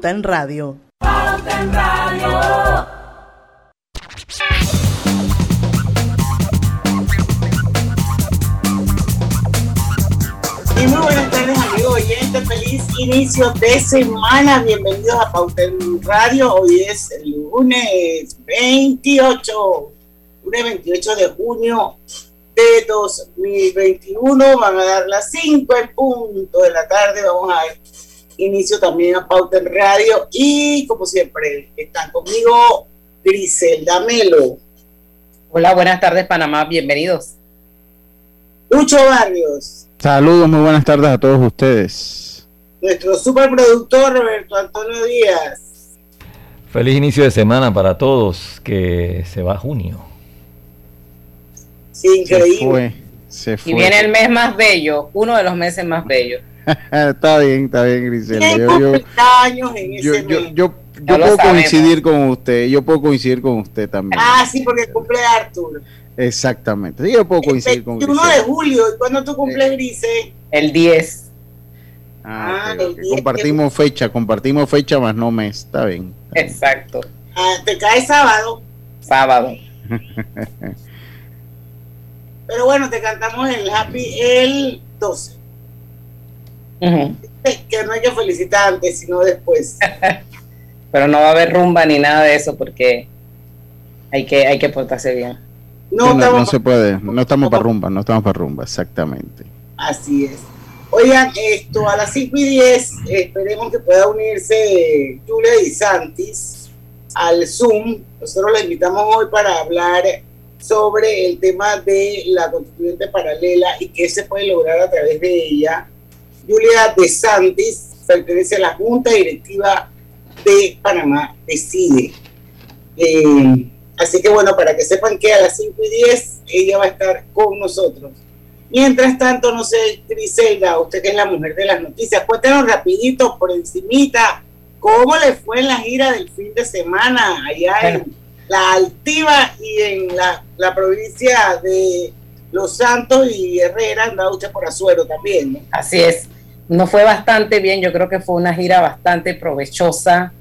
en Radio. en Radio. Y muy buenas tardes amigos oyentes, feliz inicio de semana, bienvenidos a Pauta en Radio, hoy es el lunes 28, lunes 28 de junio de 2021, van a dar las 5 en punto de la tarde, vamos a ver inicio también a Pauta en Radio y como siempre están conmigo Griselda Melo. Hola, buenas tardes Panamá, bienvenidos. Lucho Barrios. Saludos, muy buenas tardes a todos ustedes. Nuestro superproductor Roberto Antonio Díaz. Feliz inicio de semana para todos, que se va junio. Sí, increíble. Se fue, Y viene el mes más bello, uno de los meses más bellos. está bien, está bien, Griselda. Yo, yo, en ese yo, yo, yo, yo puedo coincidir con usted, yo puedo coincidir con usted también. Ah, sí, porque cumple Arturo. Exactamente, sí, yo puedo coincidir con usted. El 21 de julio, ¿y cuándo tú cumples, Grise? El 10. Ah, ah okay, okay. compartimos fecha, compartimos fecha más no mes, está bien. Está bien. Exacto. Ah, ¿Te cae sábado? Sábado. Pero bueno, te cantamos el Happy el 12. Uh -huh. Que no hay que felicitar antes, sino después. Pero no va a haber rumba ni nada de eso porque hay que, hay que portarse bien. No, no, no se puede, no estamos para rumba, no estamos para rumba, exactamente. Así es. Oigan, esto a las 5 y 10, esperemos que pueda unirse Julia Di Santis al Zoom. Nosotros la invitamos hoy para hablar sobre el tema de la constituyente paralela y qué se puede lograr a través de ella. Julia De Santis pertenece a la Junta Directiva de Panamá Decide. Eh, así que bueno, para que sepan que a las 5 y 10 ella va a estar con nosotros. Mientras tanto, no sé, Griselda, usted que es la mujer de las noticias, cuéntanos rapidito, por encimita, cómo le fue en la gira del fin de semana allá bueno. en la Altiva y en la, la, provincia de Los Santos y Herrera, andaba usted por Azuero también, ¿no? Así es, nos fue bastante bien, yo creo que fue una gira bastante provechosa,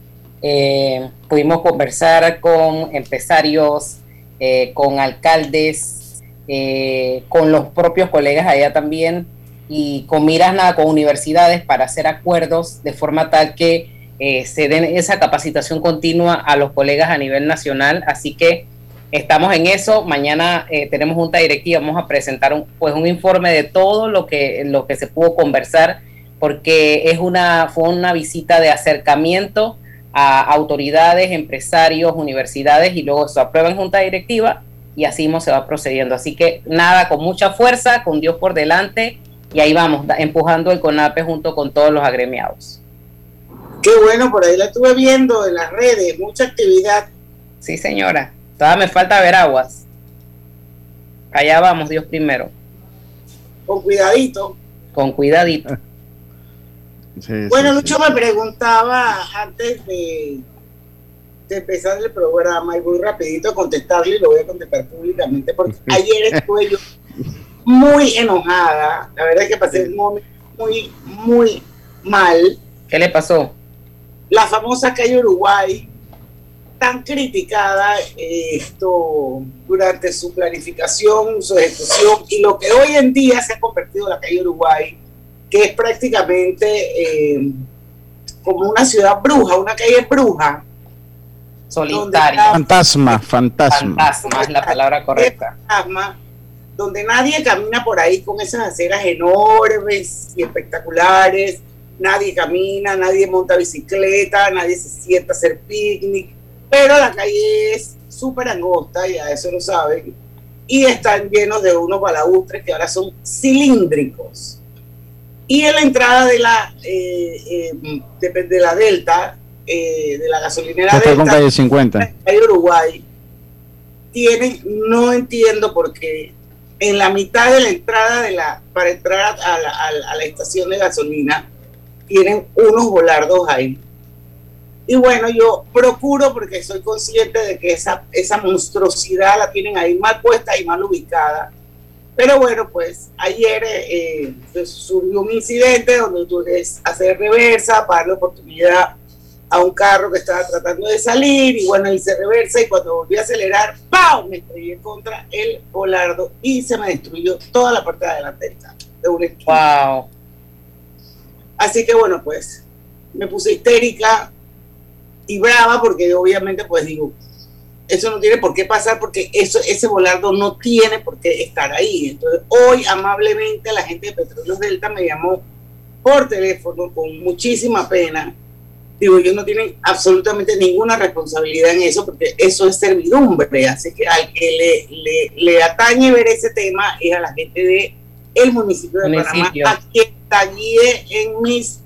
eh, pudimos conversar con empresarios, eh, con alcaldes, eh, con los propios colegas allá también y con miras nada, con universidades para hacer acuerdos de forma tal que eh, se den esa capacitación continua a los colegas a nivel nacional. Así que estamos en eso. Mañana tenemos junta directiva, vamos a presentar un, pues un informe de todo lo que, lo que se pudo conversar, porque es una, fue una visita de acercamiento a autoridades, empresarios, universidades y luego se aprueba en junta directiva y así se va procediendo. Así que nada, con mucha fuerza, con Dios por delante y ahí vamos, empujando el CONAPE junto con todos los agremiados. Qué bueno, por ahí la estuve viendo en las redes, mucha actividad. Sí, señora, todavía me falta ver aguas. Allá vamos, Dios primero. Con cuidadito. Con cuidadito. Sí, bueno, sí, Lucho sí. me preguntaba antes de, de, empezar el programa y voy rapidito a contestarle y lo voy a contestar públicamente porque ayer estuve yo muy enojada. La verdad es que pasé muy, muy, muy mal. ¿Qué le pasó? La famosa calle Uruguay, tan criticada eh, esto durante su planificación, su ejecución y lo que hoy en día se ha convertido en la calle Uruguay, que es prácticamente eh, como una ciudad bruja, una calle bruja. Solitaria. Fantasma, fantasma. Fantasma es la palabra correcta. Fantasma, donde nadie camina por ahí con esas aceras enormes y espectaculares. Nadie camina, nadie monta bicicleta, nadie se sienta a hacer picnic, pero la calle es súper angosta, ya eso lo saben, y están llenos de unos balaustres que ahora son cilíndricos. Y en la entrada de la, eh, eh, de, de, la Delta, eh, de la gasolinera Delta, con calle 50. Calle Uruguay, tienen, no entiendo por qué, en la mitad de la entrada de la, para entrar a la, a la, a la estación de gasolina, tienen unos volardos ahí. Y bueno, yo procuro porque soy consciente de que esa, esa monstruosidad la tienen ahí mal puesta y mal ubicada. Pero bueno, pues ayer eh, surgió un incidente donde tuve que hacer reversa para darle oportunidad a un carro que estaba tratando de salir y bueno, se reversa y cuando volví a acelerar, ¡pau! Me estrellé contra el volardo y se me destruyó toda la parte de adelante del carro, de un Wow. Así que bueno, pues me puse histérica y brava porque obviamente pues digo, eso no tiene por qué pasar porque eso, ese volardo no tiene por qué estar ahí. Entonces hoy amablemente la gente de Petróleos Delta me llamó por teléfono con muchísima pena. Digo, ellos no tienen absolutamente ninguna responsabilidad en eso porque eso es servidumbre, así que al que le, le, atañe ver ese tema es a la gente de el municipio de Panamá, a quien tagué en mis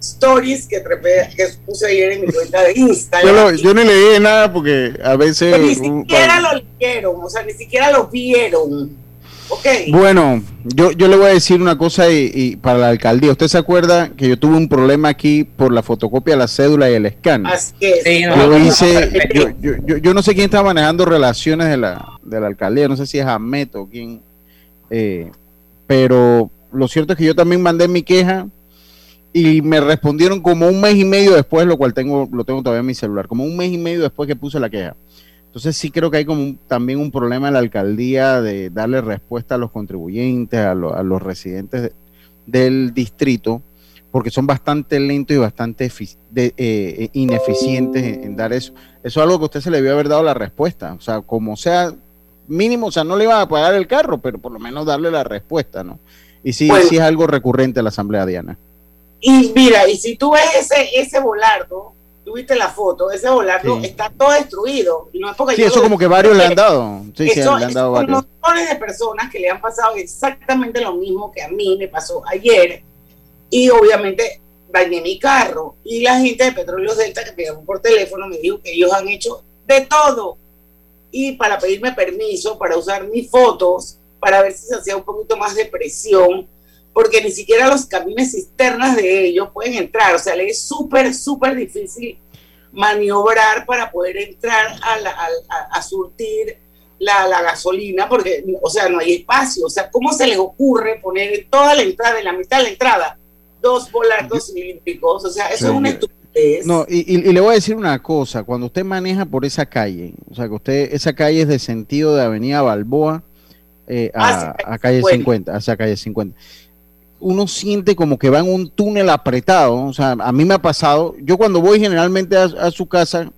stories que, que puse ayer en mi cuenta de Instagram. Yo, no leí nada porque a veces... ni siquiera lo leyeron, o sea, ni siquiera lo vieron. Bueno, yo, yo le voy a decir una cosa y, para la alcaldía. ¿Usted se acuerda que yo tuve un problema aquí por la fotocopia de la cédula y el escáner? Así que yo, hice, yo, yo, no sé quién está manejando relaciones de la, de la alcaldía, no sé si es Amet o quién, eh, pero lo cierto es que yo también mandé mi queja y me respondieron como un mes y medio después, lo cual tengo, lo tengo todavía en mi celular, como un mes y medio después que puse la queja. Entonces sí creo que hay como también un problema en la alcaldía de darle respuesta a los contribuyentes, a, los residentes del distrito, porque son bastante lentos y bastante de, eh, ineficientes en, dar eso. Eso es algo que usted se le debió haber dado la respuesta. O sea, como sea mínimo, o sea, no le iba a pagar el carro, pero por lo menos darle la respuesta, ¿no? Y sí, sí es algo recurrente en la Asamblea Diana. Y mira, y si tú ves ese, ese volardo, tuviste la foto, ese volardo está todo destruido. Y no es porque sí, eso como que varios le han dado. Sí, sí, le han dado varios. de personas que le han pasado exactamente lo mismo que a mí me pasó ayer. Y obviamente dañé mi carro. Y la gente de Petróleos Delta que me llamó por teléfono me dijo que ellos han hecho de todo. Y para pedirme permiso, para usar mis fotos, para ver si se hacía un poquito más de presión porque ni siquiera los camiones cisternas de ellos pueden entrar. O sea, le es súper, súper difícil maniobrar para poder entrar a, surtir la, gasolina, porque, o sea, no hay espacio. O sea, ¿cómo se les ocurre poner en toda la entrada, en la mitad de la entrada, dos volardos cilíndricos? O sea, eso es una estupidez. No, y, le voy a decir una cosa, cuando usted maneja por esa calle, o sea, que usted, esa calle es de sentido de Avenida Balboa eh, a, a, calle 50, hacia calle 50 uno siente como que va en un túnel apretado. O sea, a mí me ha pasado. Yo cuando voy generalmente a, su casa,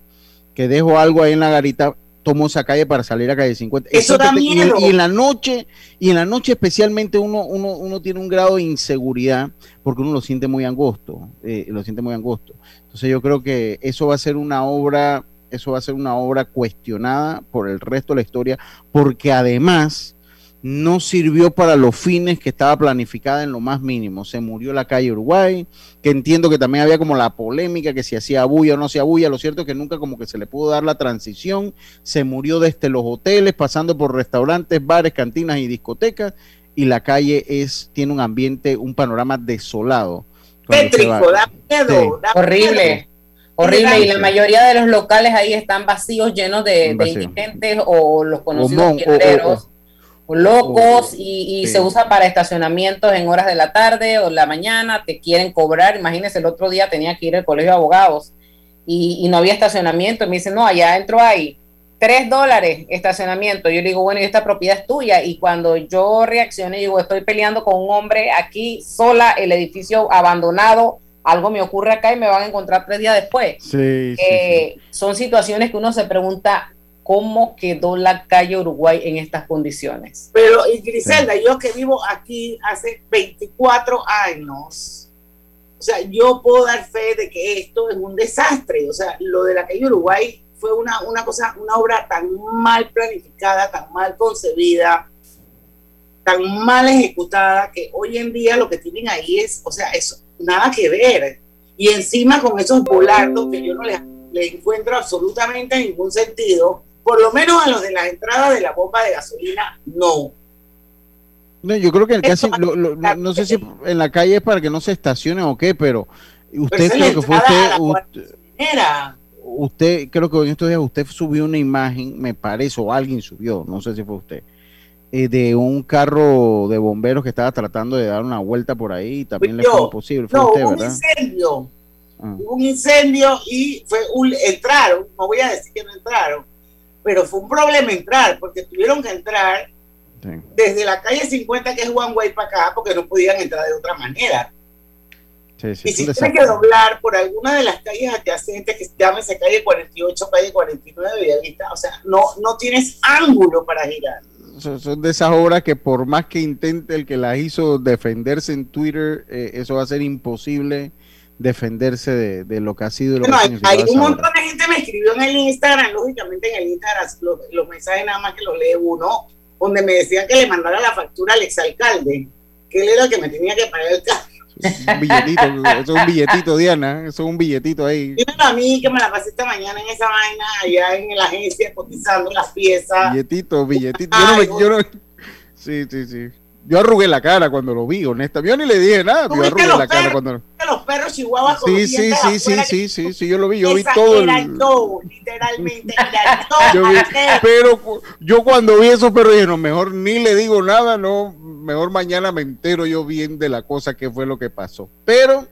que dejo algo ahí en la garita, tomo esa calle para salir a calle 50. Eso da miedo. Y, en la noche, y en la noche especialmente uno, uno, uno tiene un grado de inseguridad porque uno lo siente muy angosto, eh, lo siente muy angosto. Entonces yo creo que eso va a ser una obra, eso va a ser una obra cuestionada por el resto de la historia, porque además no sirvió para los fines que estaba planificada en lo más mínimo. Se murió la calle Uruguay, que entiendo que también había como la polémica que si hacía bulla o no hacía bulla. Lo cierto es que nunca como que se le pudo dar la transición. Se murió desde los hoteles, pasando por restaurantes, bares, cantinas y discotecas. Y la calle es, tiene un ambiente, un panorama desolado. Pétrico, da miedo. Horrible. Horrible, y la mayoría de los locales ahí están vacíos, llenos de, indigentes o los conocidos guerreros locos y, se usa para estacionamientos en horas de la tarde o la mañana, te quieren cobrar, imagínense, el otro día tenía que ir al colegio de abogados y, no había estacionamiento, me dicen, no, allá adentro hay tres dólares estacionamiento, yo le digo, bueno, y esta propiedad es tuya, y cuando yo reaccioné, digo, estoy peleando con un hombre aquí sola, el edificio abandonado, algo me ocurre acá y me van a encontrar tres días después. Eh, son situaciones que uno se pregunta, cómo quedó la calle Uruguay en estas condiciones. Pero, y Griselda, yo que vivo aquí hace 24 años, o sea, yo puedo dar fe de que esto es un desastre. O sea, lo de la calle Uruguay fue una, una cosa, una obra tan mal planificada, tan mal concebida, tan mal ejecutada, que hoy en día lo que tienen ahí es, o sea, eso, nada que ver. Y encima con esos volardos que yo no le, le encuentro absolutamente ningún sentido, por lo menos a los de la entrada de la bomba de gasolina, no. No, yo creo que el caso, no, sé si en la calle es para que no se estacione o qué, pero usted creo que fue usted, usted, creo que en estos días usted subió una imagen, me parece, o alguien subió, no sé si fue usted, eh, de un carro de bomberos que estaba tratando de dar una vuelta por ahí y también le fue imposible. Fue no, usted, un incendio. Ah. Hubo un incendio y fue un, entraron, no voy a decir que no entraron, pero fue un problema entrar, porque tuvieron que entrar Sí. desde la calle 50, que es One Way para acá, porque no podían entrar de otra manera. Sí, sí, Y si un tienen que doblar por alguna de las calles adyacentes, que llámese calle 48, calle 49, Bellavista, o sea, no, no tienes ángulo para girar. Son, son de esas obras que por más que intente el que las hizo defenderse en Twitter, eh, eso va a ser imposible defenderse de, de lo que ha sido lo Bueno, que ha hay, hay un montón de gente escribió en el Instagram, lógicamente en el Instagram los, los mensajes nada más que los lee uno, donde me decían que le mandara la factura al exalcalde, que él era el que me tenía que pagar el carro. Es un billetito, eso es un billetito, Diana, eso es un billetito ahí. Dímelo a mí que me la pasé esta mañana en esa vaina allá en la agencia cotizando las piezas. Billetito, billetito. Yo no me, yo no- sí, sí, sí. Yo arrugué la cara cuando lo vi, honesta. Yo ni le dije nada, ¿Tú yo arrugué la cara cuando Los perros chihuahuas Sí, sí, sí, sí, sí, sí, sí, yo lo vi, yo vi todo era el... literalmente, pero yo cuando vi esos perros dije, no, mejor ni le digo nada, no, mejor mañana me entero yo bien de la cosa que fue lo que pasó. Pero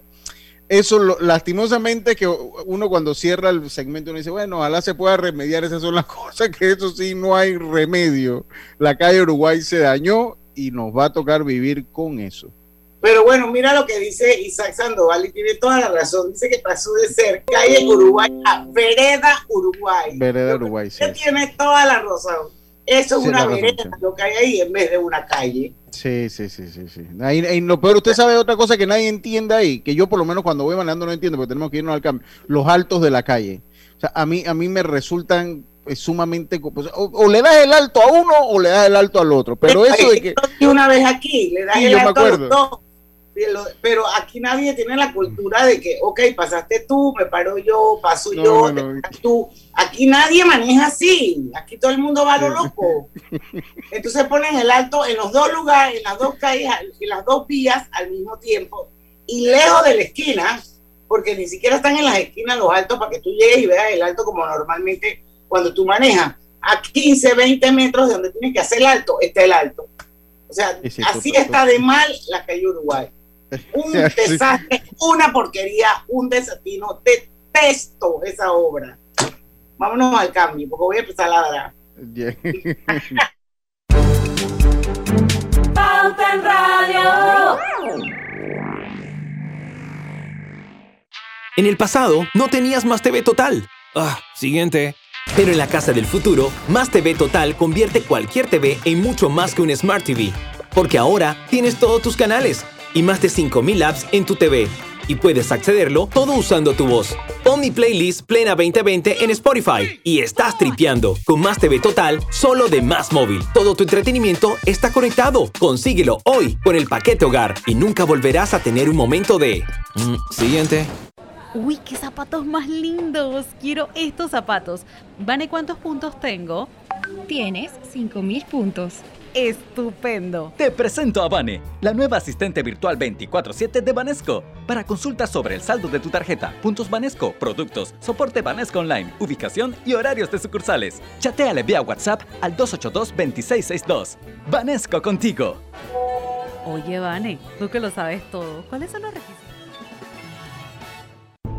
eso, lo- lastimosamente, que uno cuando cierra el segmento, uno dice, bueno, ojalá se pueda remediar, esas son las cosas que eso sí, no hay remedio. La calle Uruguay se dañó y nos va a tocar vivir con eso. Pero bueno, mira lo que dice Isaac Sandoval y tiene toda la razón. Dice que pasó de ser calle Uruguay a vereda Uruguay. Vereda Uruguay, sí. Tiene toda la razón. Eso es Sí, una razón, vereda, lo que hay ahí en vez de una calle. Sí, sí, sí, sí, sí. Ahí, ahí lo peor, usted sabe otra cosa que nadie entiende ahí, que yo por lo menos cuando voy manejando no entiendo, porque tenemos que irnos al cambio. Los altos de la calle. O sea, a mí, a mí me resultan eh, sumamente... pues, O, o le das el alto a uno o le das el alto al otro. Pero eso de que... Una vez aquí, le das Sí, el yo me alto a los acuerdo. dos. Pero aquí nadie tiene la cultura de que, ok, pasaste tú, me paro yo, paso No, yo, no, no. tú. Aquí nadie maneja así. Aquí todo el mundo va a lo loco. Entonces ponen el alto en los dos lugares, en las dos calles, en las dos vías al mismo tiempo y lejos de la esquina, porque ni siquiera están en las esquinas los altos para que tú llegues y veas el alto como normalmente cuando tú manejas. A 15, 20 metros de donde tienes que hacer el alto, está el alto. O sea, Sí, sí, así está de mal la calle Uruguay. Un Sí. desastre, una porquería, un desatino. Detesto esa obra. Vámonos al cambio, porque voy a empezar a ladrar. Pauta en Radio. En el pasado, no tenías Más TV Total. Ah, siguiente. Pero en la casa del futuro, Más TV Total convierte cualquier TV en mucho más que un Smart TV. Porque ahora tienes todos tus canales y más de 5000 apps en tu TV. Y puedes accederlo todo usando tu voz. Pon mi playlist Plena 2020 en Spotify y estás tripeando con Más TV Total solo de Más Móvil. Todo tu entretenimiento está conectado. Consíguelo hoy con el paquete hogar y nunca volverás a tener un momento de... Mm, siguiente. Uy, qué zapatos más lindos. Quiero estos zapatos. Vane, ¿cuántos puntos tengo? Tienes 5000 puntos. Estupendo. Te presento a Vane, la nueva asistente virtual 24/7 de Banesco. Para consultas sobre el saldo de tu tarjeta, puntos Banesco, productos, soporte Banesco Online, ubicación y horarios de sucursales. Chateale vía WhatsApp al 282-2662. Banesco contigo. Oye, Vane, tú que lo sabes todo. ¿Cuáles son los requisitos?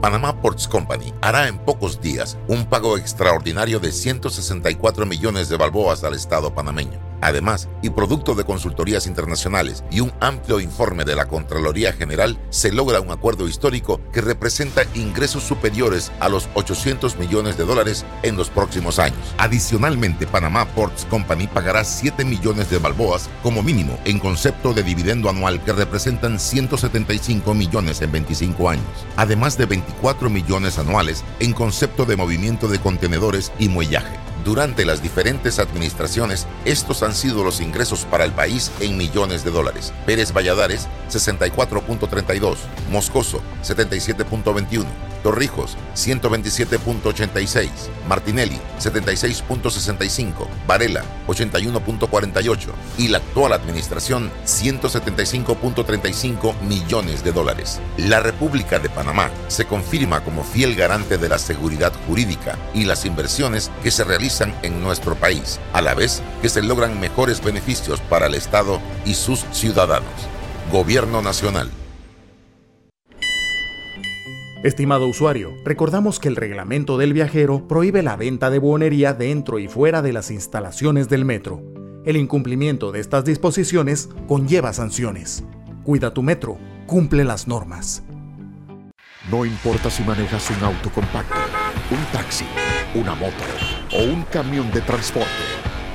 Panama Ports Company hará en pocos días un pago extraordinario de 164 millones de balboas al Estado panameño. Además, y producto de consultorías internacionales y un amplio informe de la Contraloría General, se logra un acuerdo histórico que representa ingresos superiores a los 800 millones de dólares en los próximos años. Adicionalmente, Panama Ports Company pagará 7 millones de balboas como mínimo en concepto de dividendo anual que representan 175 millones en 25 años, además de 24 millones anuales en concepto de movimiento de contenedores y muellaje. Durante las diferentes administraciones, estos han sido los ingresos para el país en millones de dólares. Pérez Valladares, 64.32. Moscoso, 77.21. Torrijos, 127.86. Martinelli, 76.65. Varela, 81.48. Y la actual administración, 175.35 millones de dólares. La República de Panamá se confirma como fiel garante de la seguridad jurídica y las inversiones que se realizan en nuestro país, a la vez que se logran mejores beneficios para el Estado y sus ciudadanos. Gobierno Nacional. Estimado usuario, recordamos que el reglamento del viajero prohíbe la venta de buonería dentro y fuera de las instalaciones del metro. El incumplimiento de estas disposiciones conlleva sanciones. Cuida tu metro, cumple las normas. No importa si manejas un auto compacto, un taxi, una moto o un camión de transporte,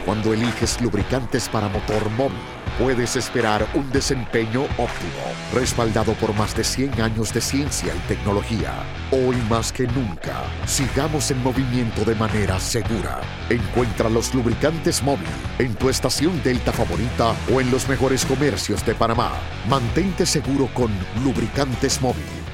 cuando eliges lubricantes para motor móvil puedes esperar un desempeño óptimo, respaldado por más de 100 años de ciencia y tecnología. Hoy más que nunca, sigamos en movimiento de manera segura. Encuentra los lubricantes móvil en tu estación Delta favorita o en los mejores comercios de Panamá. Mantente seguro con lubricantes móvil.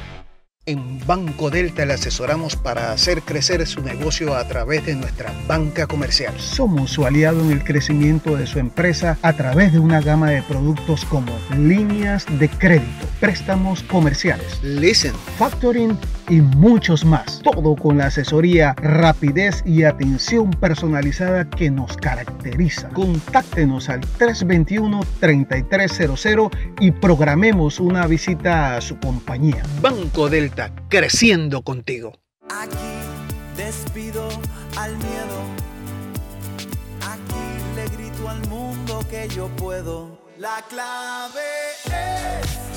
En Banco Delta le asesoramos para hacer crecer su negocio a través de nuestra banca comercial. Somos su aliado en el crecimiento de su empresa a través de una gama de productos como líneas de crédito, préstamos comerciales, listen, factoring y muchos más. Todo con la asesoría, rapidez y atención personalizada que nos caracteriza. Contáctenos al 321-3300 y programemos una visita a su compañía. Banco Delta creciendo contigo. Aquí despido al miedo. Aquí le grito al mundo que yo puedo. La clave es.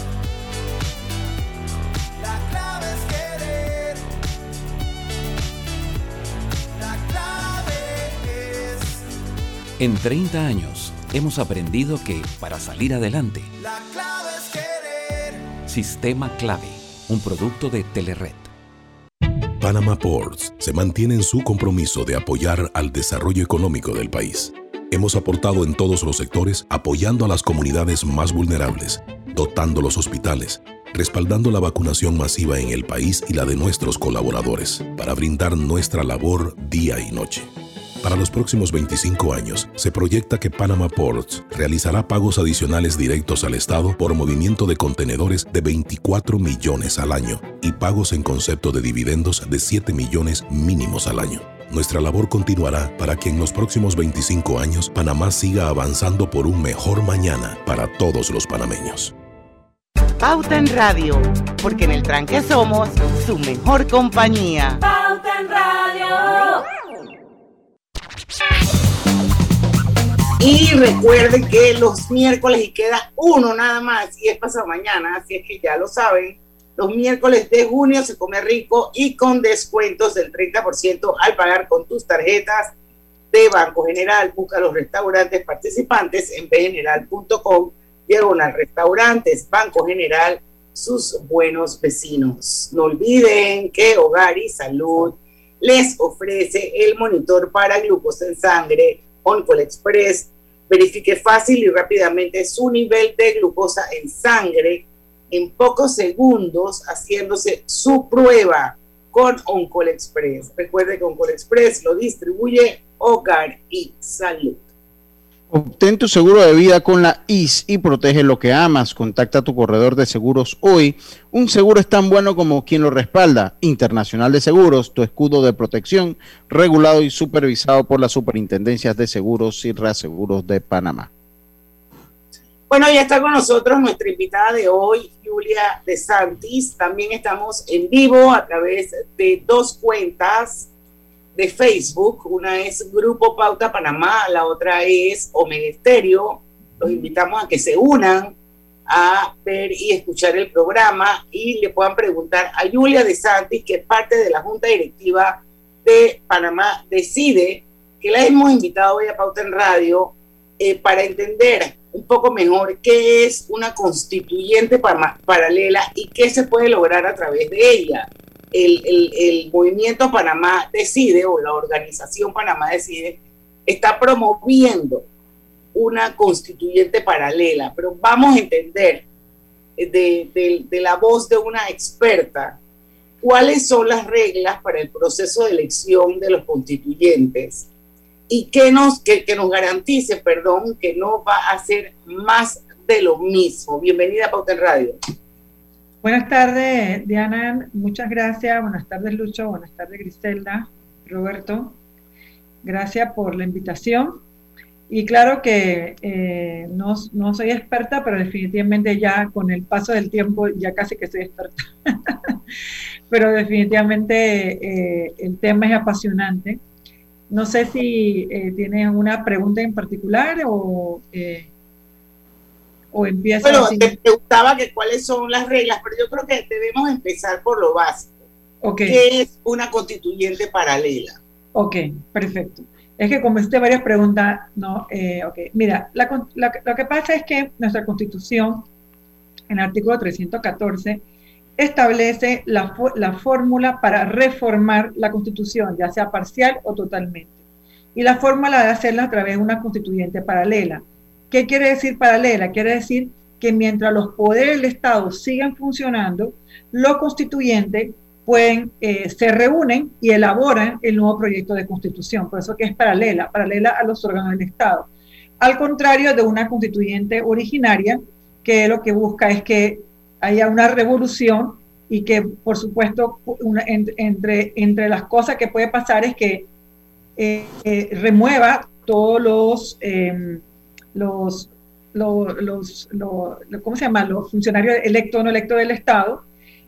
En 30 años hemos aprendido que para salir adelante, La clave es querer. sistema clave un producto de Telered. Panama Ports se mantiene en su compromiso de apoyar al desarrollo económico del país. Hemos aportado en todos los sectores apoyando a las comunidades más vulnerables, dotando los hospitales, respaldando la vacunación masiva en el país y la de nuestros colaboradores, para brindar nuestra labor día y noche. Para los próximos 25 años, se proyecta que Panama Ports realizará pagos adicionales directos al Estado por movimiento de contenedores de 24 millones al año y pagos en concepto de dividendos de 7 millones mínimos al año. Nuestra labor continuará para que en los próximos 25 años Panamá siga avanzando por un mejor mañana para todos los panameños. Pauta en Radio, porque en el tranque somos su mejor compañía. Pauta en Radio. Y recuerden que los miércoles y queda uno nada más y es pasado mañana, así es que ya lo saben. Los miércoles de junio se come rico y con descuentos del 30% al pagar con tus tarjetas de Banco General. Busca los restaurantes participantes en bgeneral.com, diagonal restaurantes, Banco General, sus buenos vecinos. No olviden que Hogar y Salud les ofrece el monitor para glucosa en sangre OnCall Express. Verifique fácil y rápidamente su nivel de glucosa en sangre en pocos segundos haciéndose su prueba con OnCall Express. Recuerde que OnCall Express lo distribuye Hogar y Salud. Obtén tu seguro de vida con la IS y protege lo que amas. Contacta a tu corredor de seguros hoy. Un seguro es tan bueno como quien lo respalda. Internacional de Seguros, tu escudo de protección, regulado y supervisado por las superintendencias de seguros y reaseguros de Panamá. Bueno, ya está con nosotros nuestra invitada de hoy, Julia de Santis. También estamos en vivo a través de dos cuentas de Facebook. Una es Grupo Pauta Panamá, la otra es Omega Estéreo. Los invitamos a que se unan a ver y escuchar el programa y le puedan preguntar a Julia de Santis, que es parte de la Junta Directiva de Panamá, decide que la hemos invitado hoy a Pauta en Radio eh, para entender un poco mejor qué es una constituyente para, paralela y qué se puede lograr a través de ella. El, el, el, movimiento Panamá Decide o la organización Panamá Decide está promoviendo una constituyente paralela, pero vamos a entender de, de, de la voz de una experta cuáles son las reglas para el proceso de elección de los constituyentes y que nos, que, que, nos garantice, perdón, que no va a ser más de lo mismo. Bienvenida a Pauta en Radio. Buenas tardes, Diana. Muchas gracias. Buenas tardes, Lucho. Buenas tardes, Griselda, Roberto. Gracias por la invitación. Y claro que eh, no, no, soy experta, pero definitivamente ya con el paso del tiempo ya casi que soy experta. pero definitivamente eh, el tema es apasionante. No sé si eh, tienes una pregunta en particular o, eh, o empieza. Bueno, te preguntaba que cuáles son las reglas, pero yo creo que debemos empezar por lo básico. Okay. ¿Qué es una constituyente paralela? Ok, perfecto. Es que como hiciste varias preguntas, no, eh, ok. Mira, la, lo que pasa es que nuestra constitución, en el artículo 314, establece la, la fórmula para reformar la constitución, ya sea parcial o totalmente. Y la fórmula de hacerla a través de una constituyente paralela. ¿Qué quiere decir paralela? Quiere decir que mientras los poderes del Estado sigan funcionando, los constituyentes pueden, eh, se reúnen y elaboran el nuevo proyecto de constitución. Por eso que es paralela, paralela a los órganos del Estado. Al contrario de una constituyente originaria, que lo que busca es que haya una revolución y que, por supuesto, entre, entre las cosas que puede pasar es que eh, eh, remueva todos los, em, los, los, los, ¿cómo se llama? Los funcionarios electos o no electos del Estado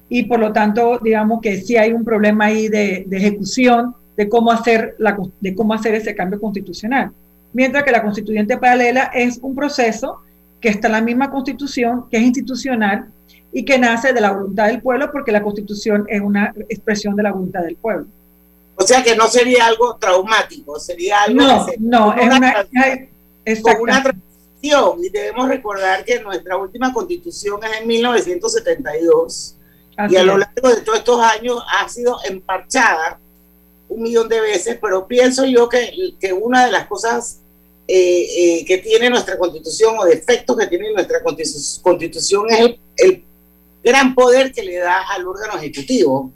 y por lo tanto, digamos que sí hay un problema ahí de, de ejecución de cómo, hacer la, de cómo hacer ese cambio constitucional. Mientras que la constituyente paralela es un proceso que está en la misma constitución, que es institucional y que nace de la voluntad del pueblo porque la constitución es una expresión de la voluntad del pueblo. O sea que no sería algo traumático, sería algo no, no, es una, una transición y debemos recordar que nuestra última constitución es en 1972 y a lo largo de todos estos años ha sido emparchada un millón de veces, pero pienso yo que, que una de las cosas eh, eh, que tiene nuestra constitución o defectos que tiene nuestra constitución es el, el gran poder que le da al órgano ejecutivo,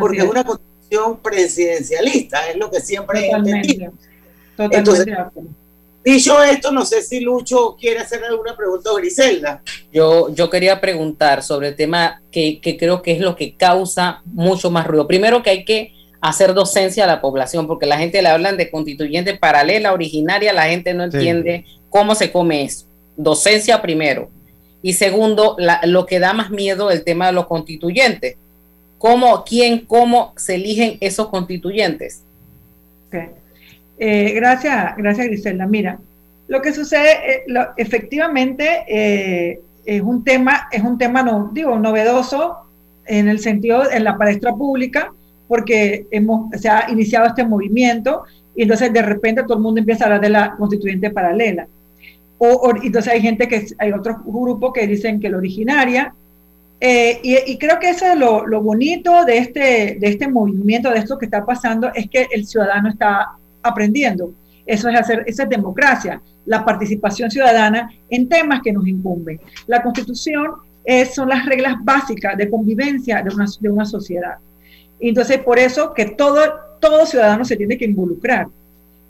porque es. una constitución presidencialista, es lo que siempre he entendido. Entonces, dicho esto, no sé si Lucho quiere hacer alguna pregunta a Griselda. Yo, yo quería preguntar sobre el tema que, que creo que es lo que causa mucho más ruido. Primero que hay que hacer docencia a la población, porque la gente le hablan de constituyente paralela, originaria, la gente no entiende sí. cómo se come eso. Docencia primero. Y segundo, la, lo que da más miedo el tema de los constituyentes. ¿Cómo, quién, cómo se eligen esos constituyentes? Okay. Eh, gracias, gracias Griselda. Mira, lo que sucede, eh, lo, efectivamente, eh, es un tema, es un tema no, digo, novedoso en el sentido, en la palestra pública, porque hemos, se ha iniciado este movimiento y entonces de repente todo el mundo empieza a hablar de la constituyente paralela. O, o, entonces hay gente que, hay otros grupos que dicen que la originaria, eh, y, y, creo que eso es lo, lo, bonito de este, de este movimiento, de esto que está pasando, es que el ciudadano está aprendiendo. Eso es hacer, esa es democracia, la participación ciudadana en temas que nos incumben. La constitución es, son las reglas básicas de convivencia de una, de una sociedad. Entonces, por eso que todo, todo ciudadano se tiene que involucrar.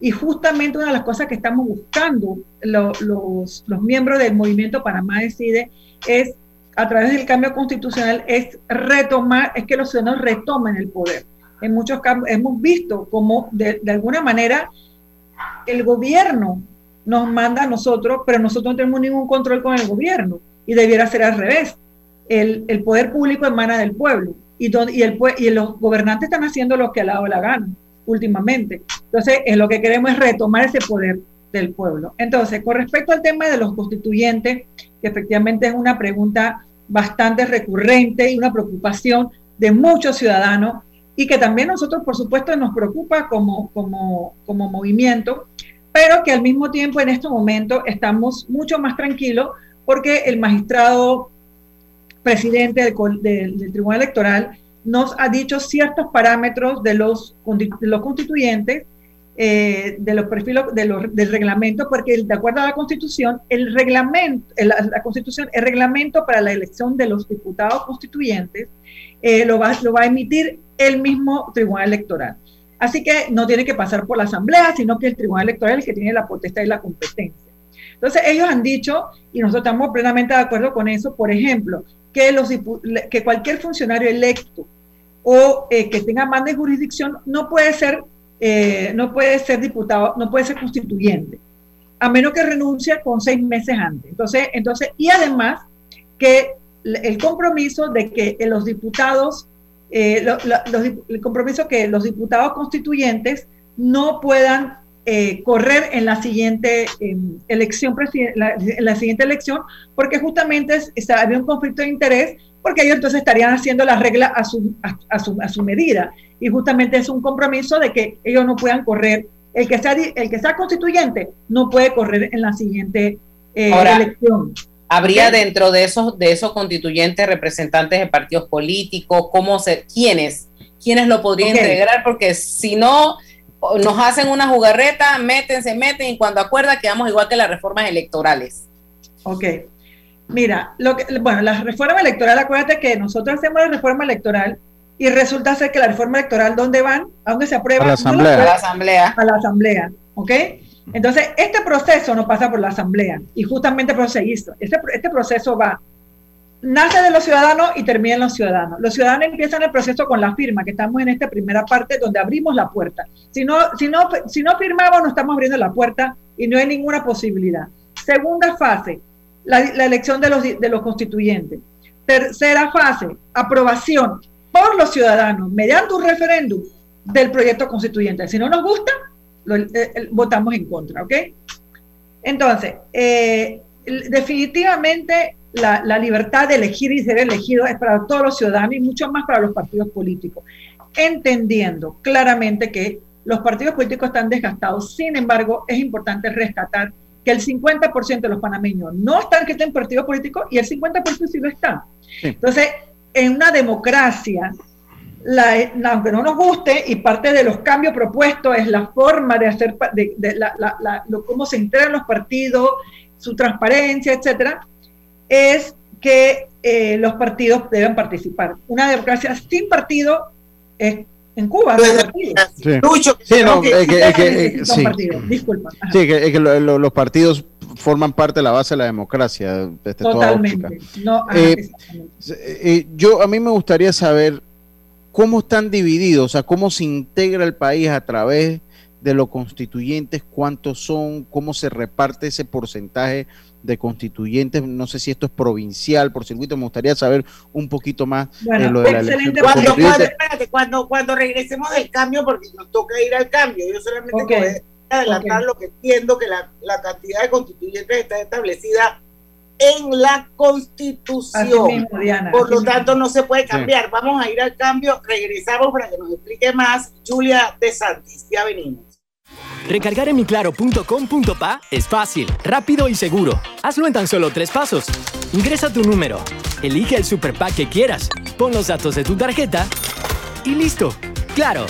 Y justamente una de las cosas que estamos buscando lo, los, los, miembros del movimiento Panamá Decide es, a través del cambio constitucional, es retomar, es que los ciudadanos retomen el poder. En muchos casos hemos visto como de, alguna manera el gobierno nos manda a nosotros, pero nosotros no tenemos ningún control con el gobierno y debiera ser al revés. El, el poder público emana del pueblo y, y, el, y los gobernantes están haciendo lo que ha dado la gana últimamente. Entonces, es lo que queremos es retomar ese poder del pueblo. Entonces, con respecto al tema de los constituyentes, que efectivamente es una pregunta bastante recurrente y una preocupación de muchos ciudadanos y que también nosotros, por supuesto, nos preocupa como, como, como movimiento, pero que al mismo tiempo en este momento estamos mucho más tranquilos porque el magistrado presidente del, del, del Tribunal Electoral nos ha dicho ciertos parámetros de los, de los constituyentes, eh, de los perfiles de los, del reglamento, porque de acuerdo a la Constitución, el reglamento, la, la Constitución, el reglamento para la elección de los diputados constituyentes eh, lo, va, lo va a emitir el mismo Tribunal Electoral. Así que no tiene que pasar por la Asamblea, sino que el Tribunal Electoral es el que tiene la potestad y la competencia. Entonces, ellos han dicho, y nosotros estamos plenamente de acuerdo con eso, por ejemplo, que, los, que cualquier funcionario electo o eh, que tenga más de jurisdicción no puede ser, eh, no puede ser diputado, no puede ser constituyente. a menos que renuncie con seis meses antes. Entonces, entonces y además que el compromiso de que los diputados, eh, el compromiso que los diputados constituyentes no puedan eh, correr en la siguiente em, elección, la, la siguiente elección, porque justamente había un conflicto de interés, porque ellos entonces estarían haciendo las reglas a su, a, su, a su medida. Y justamente es un compromiso de que ellos no puedan correr. El que sea, el que sea constituyente no puede correr en la siguiente eh, elección. ¿Habría dentro de esos, de esos constituyentes representantes de partidos políticos? ¿Cómo se, ¿Quiénes? ¿Quiénes lo podrían integrar? Porque si no, nos hacen una jugarreta, meten, se meten y cuando acuerda quedamos igual que las reformas electorales. Ok. Mira, lo que, bueno, la reforma electoral, acuérdate que nosotros hacemos la reforma electoral y resulta ser que la reforma electoral, ¿dónde van? ¿A dónde se aprueba? A la asamblea. A la asamblea. A la asamblea, ¿ok? Entonces, este proceso no pasa por la asamblea y justamente por eso hizo. Este, este proceso va nace de los ciudadanos y termina en los ciudadanos. Los ciudadanos empiezan el proceso con la firma, que estamos en esta primera parte donde abrimos la puerta. Si no, si no, si no firmamos, no estamos abriendo la puerta y no hay ninguna posibilidad. Segunda fase, la, elección de los, de los constituyentes. Tercera fase, aprobación por los ciudadanos mediante un referéndum del proyecto constituyente. Si no nos gusta, eh, votamos en contra, ¿ok? Entonces, eh, definitivamente la, libertad de elegir y ser elegido es para todos los ciudadanos y mucho más para los partidos políticos, entendiendo claramente que los partidos políticos están desgastados. Sin embargo, es importante rescatar que el 50% de los panameños no están que estén en partidos políticos y el 50% sí lo están. Entonces, en una democracia, aunque no nos guste, y parte de los cambios propuestos es la forma de hacer, de, cómo se integran los partidos, su transparencia, etcétera, es que eh, los partidos deben participar. Una democracia sin partido es en Cuba. Sí, no, que, los partidos forman parte de la base de la democracia. Totalmente. Eh, eh, yo a mí me gustaría saber cómo están divididos, o sea, cómo se integra el país a través de los constituyentes, cuántos son, cómo se reparte ese porcentaje de constituyentes, no sé si esto es provincial, por circuito, me gustaría saber un poquito más de lo de la elección. Cuando, cuando, espérate, cuando, cuando regresemos del cambio, porque nos toca ir al cambio, yo solamente okay. adelantar lo que entiendo que la, la cantidad de constituyentes está establecida en la constitución. Por lo tanto, no se puede cambiar. Vamos a ir al cambio, regresamos para que nos explique más Julia de Santis. Ya venimos. Recargar en miclaro.com.pa es fácil, rápido y seguro. Hazlo en tan solo tres pasos. Ingresa tu número, elige el super pack que quieras, pon los datos de tu tarjeta y listo. ¡Claro!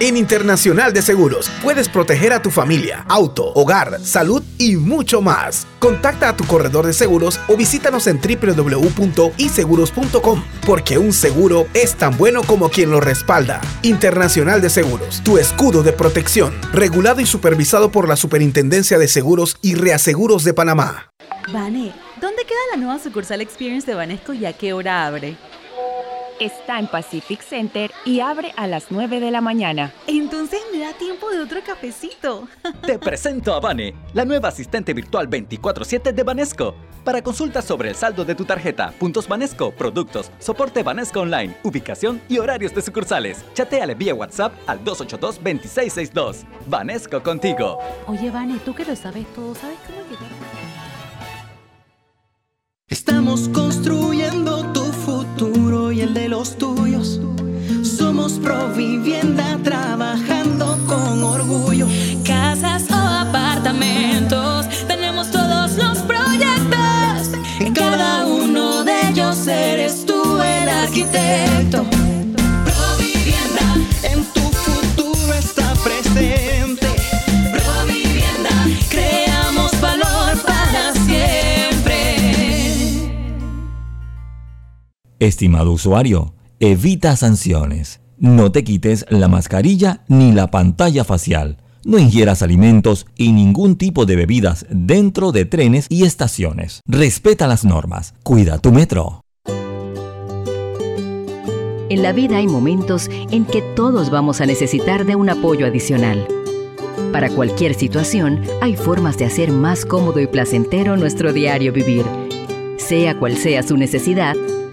En Internacional de Seguros puedes proteger a tu familia, auto, hogar, salud y mucho más. Contacta a tu corredor de seguros o visítanos en www.iseguros.com porque un seguro es tan bueno como quien lo respalda. Internacional de Seguros, tu escudo de protección, regulado y supervisado por la Superintendencia de Seguros y Reaseguros de Panamá. Vane, ¿dónde queda la nueva sucursal Experience de Banesco y a qué hora abre? Está en Pacific Center y abre a las 9 de la mañana. Entonces me da tiempo de otro cafecito. Te presento a Vane, la nueva asistente virtual 24/7 de Banesco. Para consultas sobre el saldo de tu tarjeta, puntos Banesco, productos, soporte Banesco Online, ubicación y horarios de sucursales. Chateale vía WhatsApp al 282-2662. Banesco contigo. Oye, Vane, tú que lo sabes todo, ¿sabes cómo llegar? Estamos construyendo tu futuro y el de los tuyos. Somos Provivienda trabajando con orgullo. Casas o apartamentos, tenemos todos los proyectos. En cada uno de ellos eres tú el arquitecto. Estimado usuario, evita sanciones. No te quites la mascarilla ni la pantalla facial. No ingieras alimentos y ningún tipo de bebidas dentro de trenes y estaciones. Respeta las normas. Cuida tu metro. En la vida hay momentos en que todos vamos a necesitar de un apoyo adicional. Para cualquier situación, hay formas de hacer más cómodo y placentero nuestro diario vivir. Sea cual sea su necesidad,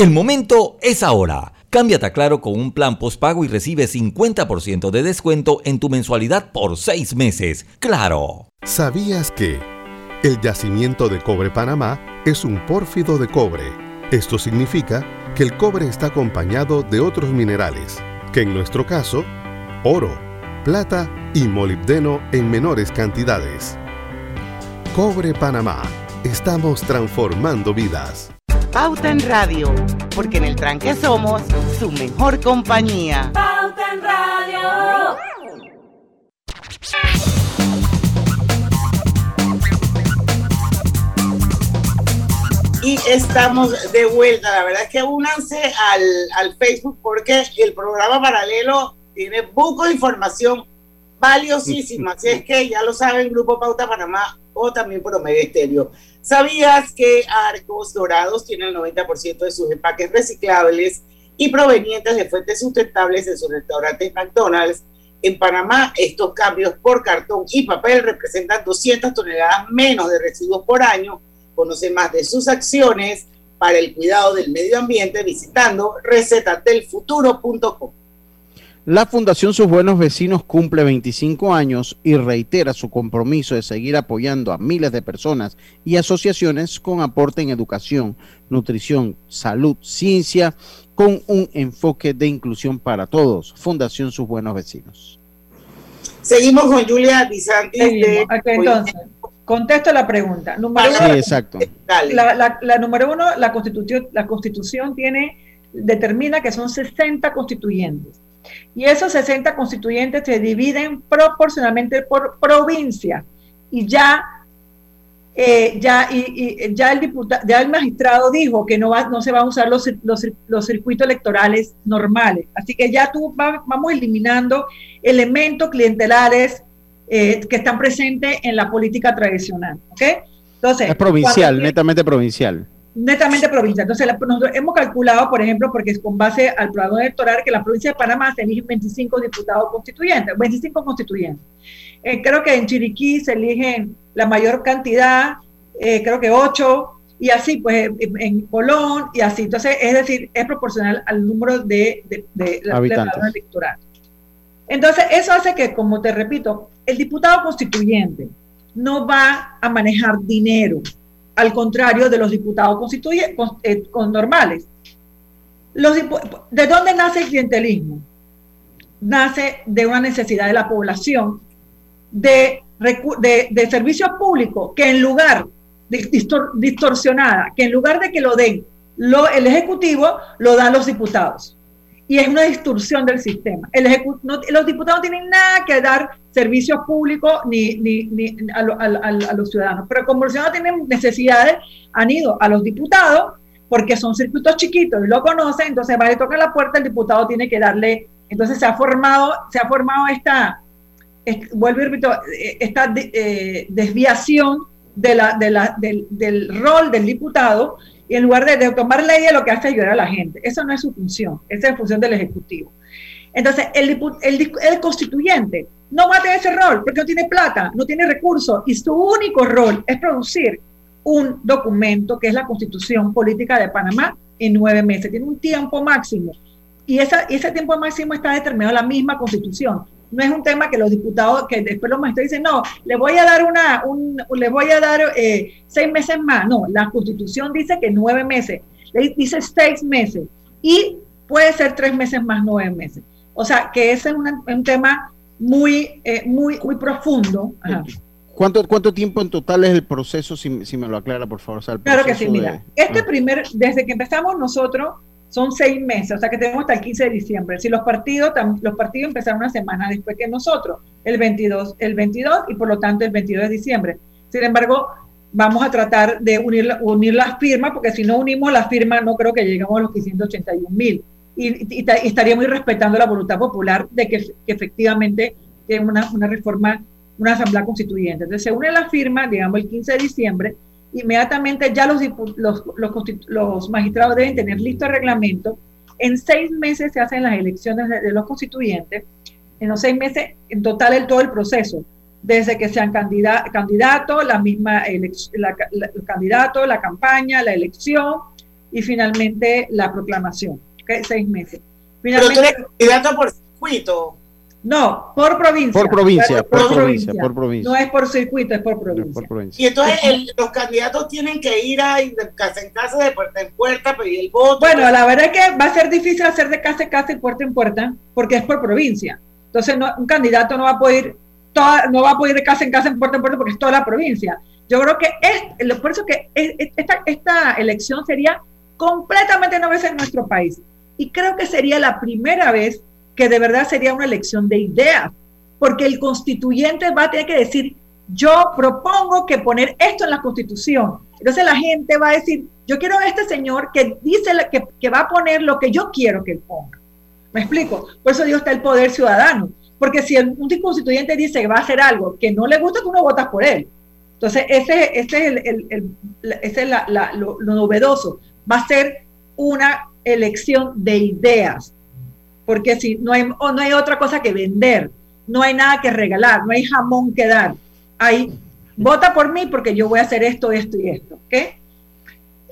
El momento es ahora. Cámbiate a Claro con un plan postpago y recibe 50% de descuento en tu mensualidad por seis meses. ¡Claro! ¿Sabías que el yacimiento de cobre Panamá es un pórfido de cobre? Esto significa que el cobre está acompañado de otros minerales, que en nuestro caso, oro, plata y molibdeno en menores cantidades. Cobre Panamá. Estamos transformando vidas. Pauta en Radio, porque en el tranque somos su mejor compañía. Pauta en Radio. Y estamos de vuelta. La verdad es que únanse al, al Facebook porque el programa paralelo tiene poco de información valiosísima. Así es que ya lo saben, Grupo Pauta Panamá o también por Omega Estéreo. ¿Sabías que Arcos Dorados tiene el 90% de sus empaques reciclables y provenientes de fuentes sustentables en sus restaurantes McDonald's? En Panamá, estos cambios por cartón y papel representan 200 toneladas menos de residuos por año. Conoce más de sus acciones para el cuidado del medio ambiente visitando recetatelfuturo.com. La Fundación Sus Buenos Vecinos cumple 25 años y reitera su compromiso de seguir apoyando a miles de personas y asociaciones con aporte en educación, nutrición, salud, ciencia, con un enfoque de inclusión para todos. Fundación Sus Buenos Vecinos. Seguimos con Julia entonces, contesto la pregunta. Número Sí, uno, exacto. la, la- la número uno, la constitución, la constitución tiene, determina que son 60 constituyentes. Y esos 60 constituyentes se dividen proporcionalmente por provincia. Y ya, eh, ya, y, y ya, el diputa- ya el magistrado dijo que no, va, no se van a usar los, los, los circuitos electorales normales. Así que ya tú va- vamos eliminando elementos clientelares eh, que están presentes en la política tradicional. ¿ok? Entonces, Es provincial, netamente provincial. Netamente provincia. Entonces, la- nosotros hemos calculado, por ejemplo, porque es con base al programa electoral, que la provincia de Panamá se eligen 25 diputados constituyentes, 25 constituyentes. Eh, creo que en Chiriquí se eligen la mayor cantidad, eh, creo que 8, y así, pues en, en Colón, y así. Entonces, es decir, es proporcional al número de, de, de la Habitantes. electoral. Entonces, eso hace que, como te repito, el diputado constituyente no va a manejar dinero, al contrario de los diputados constituye- con, eh, con normales. Los ¿De dónde nace el clientelismo? Nace de una necesidad de la población de, de, de servicios públicos que en lugar de distor- distorsionada, que en lugar de que lo den lo, el Ejecutivo, lo dan los diputados. Y es una distorsión del sistema. El no- los diputados no tienen nada que dar servicios públicos ni, ni, ni a, los ciudadanos. Pero como los ciudadanos tienen necesidades, han ido a los diputados porque son circuitos chiquitos y lo conocen, entonces va a tocar la puerta, el diputado tiene que darle, entonces se ha formado, se ha formado esta, es- vuelvo y repito, eh, esta de- eh, desviación de la, de la- del, del rol del diputado y en lugar de, de tomar leyes lo que hace es ayudar a la gente. Eso no es su función, esa es función del Ejecutivo. Entonces, el, el, el constituyente no va a ese rol porque no tiene plata, no tiene recursos y su único rol es producir un documento que es la Constitución Política de Panamá en nueve meses. Tiene un tiempo máximo y esa, ese tiempo máximo está determinado en la misma Constitución. No es un tema que los diputados, que después los magistrados dicen, no, le voy a dar una, un, le voy a dar eh, seis meses más. No, la Constitución dice que nueve meses, le dice seis meses y puede ser tres meses más nueve meses. O sea, que ese es una- un tema muy, eh, muy, muy profundo. Ajá. ¿Cuánto, ¿Cuánto tiempo en total es el proceso, si, si me lo aclara, por favor? O sea, el Claro que sí, mira. de- Este Ah. primer, desde que empezamos nosotros, son seis meses, o sea que tenemos hasta el 15 de diciembre. Si los partidos, los partidos empezaron una semana después que nosotros, el 22, el 22 y por lo tanto el 22 de diciembre. Sin embargo, vamos a tratar de unir, unir las firmas, porque si no unimos las firmas, no creo que lleguemos a los 581 mil. Y, estaríamos respetando la voluntad popular de que, efectivamente tiene una, una, reforma, una asamblea constituyente. Entonces se une la firma, digamos, el 15 de diciembre, inmediatamente ya los, los, los, magistrados deben tener listo el reglamento. En seis meses se hacen las elecciones de, los constituyentes. En los seis meses, en total, el, todo el proceso desde que sean candidatos, la misma la, el candidato, la campaña, la elección y finalmente la proclamación. Seis meses. Finalmente, Pero tú eres candidato por circuito. No, por provincia. Por provincia, por, provincia, por provincia. No es por circuito, es por provincia. Y entonces los candidatos tienen que ir a de casa en casa, de puerta en puerta, pedir el voto. Bueno, la verdad es que va a ser difícil hacer de casa en casa y puerta en puerta, porque es por provincia. Entonces no, un candidato no va a poder no va a poder ir de casa en casa, en puerta en puerta, porque es toda la provincia. Yo creo que es, por eso que esta, esta elección sería completamente nueva en nuestro país. Y creo que sería la primera vez que de verdad sería una elección de ideas, porque el constituyente va a tener que decir, yo propongo que poner esto en la constitución. Entonces la gente va a decir, yo quiero a este señor que dice que, va a poner lo que yo quiero que ponga. ¿Me explico? Por eso digo, está el poder ciudadano. Porque si un constituyente dice que va a hacer algo que no le gusta, tú no votas por él. Entonces, ese, es, el, el, es la, lo, novedoso. Va a ser una elección de ideas. Porque si no hay, no hay otra cosa que vender, no hay nada que regalar, no hay jamón que dar. Hay, vota por mí porque yo voy a hacer esto, esto y esto. ¿okay?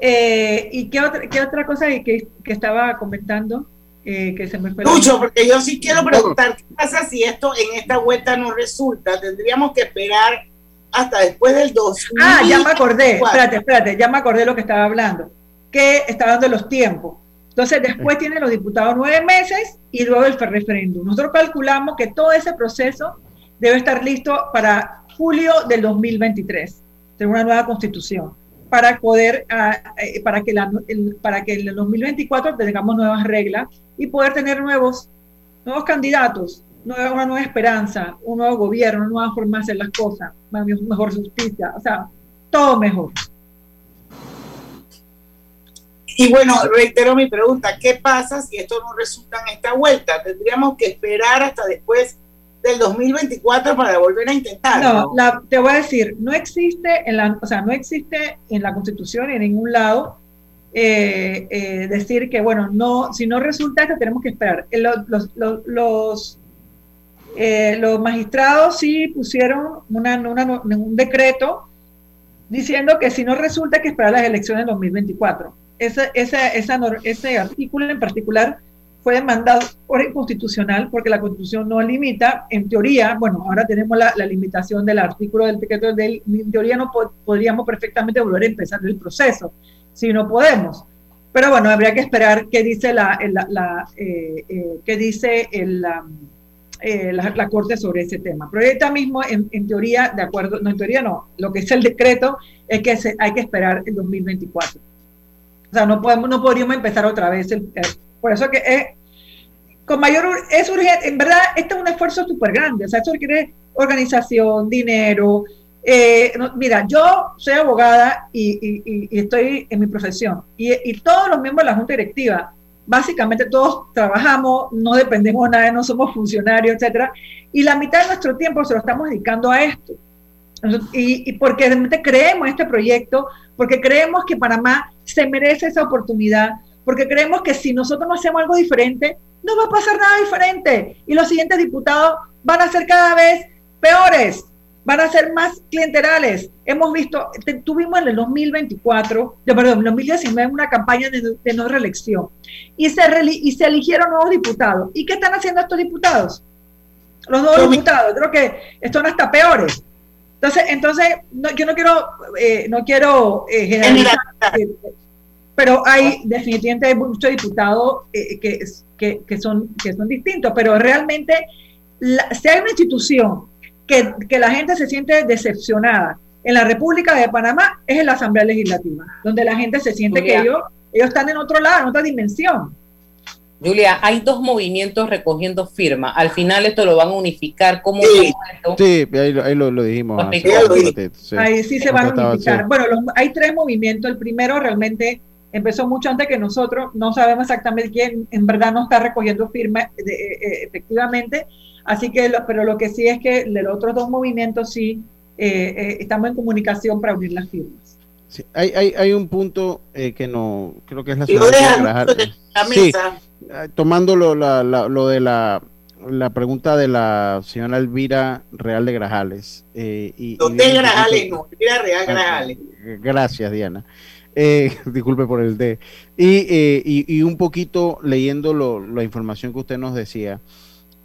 Eh, ¿Y qué otra, qué otra cosa que, que estaba comentando? Eh, que se me fue Lucho, porque yo sí quiero preguntar, ¿qué pasa si esto en esta vuelta no resulta? Tendríamos que esperar hasta después del 2000. Ah, ya me acordé, espérate, espérate, ya me acordé lo que estaba hablando, que estaba dando los tiempos. Entonces, después tienen los diputados nueve meses y luego el referéndum. Nosotros calculamos que todo ese proceso debe estar listo para julio del 2023, de una nueva constitución para poder, eh, para, que la, para que en el 2024 tengamos nuevas reglas y poder tener nuevos, nuevos candidatos, nueva, una nueva esperanza, un nuevo gobierno, una nueva forma de hacer las cosas, mejor justicia, o sea, todo mejor. Y bueno, reitero mi pregunta, ¿qué pasa si esto no resulta en esta vuelta? ¿Tendríamos que esperar hasta después del 2024 para volver a intentar. No, te voy a decir, no existe en la, o sea, no existe en la Constitución en ningún lado eh, eh, decir que bueno, no, si no resulta esto tenemos que esperar. Eh, los, los, los, los magistrados sí pusieron una, un decreto diciendo que si no resulta hay que esperar las elecciones del 2024. Ese, esa, esa, ese artículo en particular fue demandado por inconstitucional porque la constitución no limita, en teoría, bueno, ahora tenemos la, limitación del artículo del decreto del, en teoría no podríamos perfectamente volver a empezar el proceso, si no podemos. Pero bueno, habría que esperar qué dice la, la, eh, eh, dice el, eh, la, Corte sobre ese tema. Pero ahorita mismo, en, en, teoría, de acuerdo, no en teoría no, lo que es el decreto es que se, hay que esperar el 2024. O sea, no, podemos, no podríamos empezar otra vez por eso que es, con mayor, es urgente, en verdad, este es un esfuerzo súper grande, o sea, esto requiere organización, dinero. Eh, mira, yo soy abogada y, estoy en mi profesión y, todos los miembros de la Junta Directiva, básicamente todos trabajamos, no dependemos de nadie, no somos funcionarios, etcétera, y la mitad de nuestro tiempo se lo estamos dedicando a esto. Y, y porque realmente creemos en este proyecto, porque creemos que Panamá se merece esa oportunidad, porque creemos que si nosotros no hacemos algo diferente, no va a pasar nada diferente. Y los siguientes diputados van a ser cada vez peores, van a ser más clienterales. Hemos visto, tuvimos en el 2024, de, perdón, en el 2019 una campaña de, no reelección y se, y se eligieron nuevos diputados. ¿Y qué están haciendo estos diputados? Los nuevos diputados, creo que están hasta peores. Entonces, entonces yo no quiero, eh, no quiero eh, generalizar pero hay definitivamente hay muchos diputados eh, que, que, que, son, que son distintos, pero realmente si hay una institución que, que, la gente se siente decepcionada en la República de Panamá es en la Asamblea Legislativa, donde la gente se siente que ellos, ellos están en otro lado, en otra dimensión. Julia, hay dos movimientos recogiendo firma. Al final esto lo van a unificar como sí, sí ahí, ahí lo, lo, dijimos. sí. Ahí sí se van a unificar. Bueno, los, hay tres movimientos. El primero realmente empezó mucho antes que nosotros. No sabemos exactamente quién en verdad no está recogiendo firma de, eh, efectivamente. Así que, lo, pero lo que sí es que de los otros dos movimientos sí eh, eh, estamos en comunicación para unir las firmas. Sí, hay, hay, hay un punto que no creo que es la ciudad de la mesa. Eh, tomando lo, lo de la, la, pregunta de la señora Elvira Real de Grajales. Eh, y, Grajales, no, Elvira Real ah, Grajales. Gracias, Diana. Eh, disculpe por el D. Y, y, un poquito leyendo la información que usted nos decía,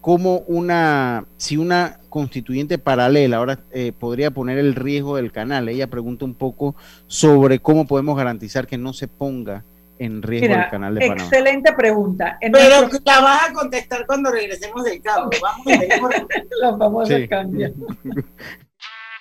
como una, si una constituyente paralela ahora podría poner el riesgo del canal. Ella pregunta un poco sobre cómo podemos garantizar que no se ponga en riesgo el canal de Panamá? Excelente pregunta. Pero la vas a contestar cuando regresemos del campo. Vamos, vamos a cambiar.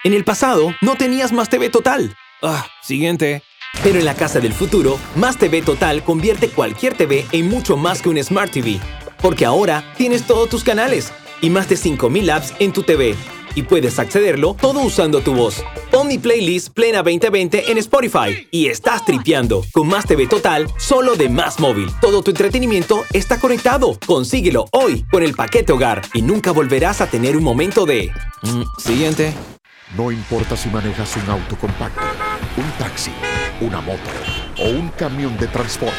En el pasado, no tenías Más TV Total. Ah, siguiente. Pero en la casa del futuro, Más TV Total convierte cualquier TV en mucho más que un Smart TV. Porque ahora tienes todos tus canales y más de 5000 apps en tu TV y puedes accederlo todo usando tu voz. Pon playlist Plena 2020 en Spotify y estás tripeando con Más TV Total solo de Más Móvil. Todo tu entretenimiento está conectado. Consíguelo hoy con el paquete hogar y nunca volverás a tener un momento de... Mm, siguiente. No importa si manejas un auto compacto, un taxi, una moto o un camión de transporte.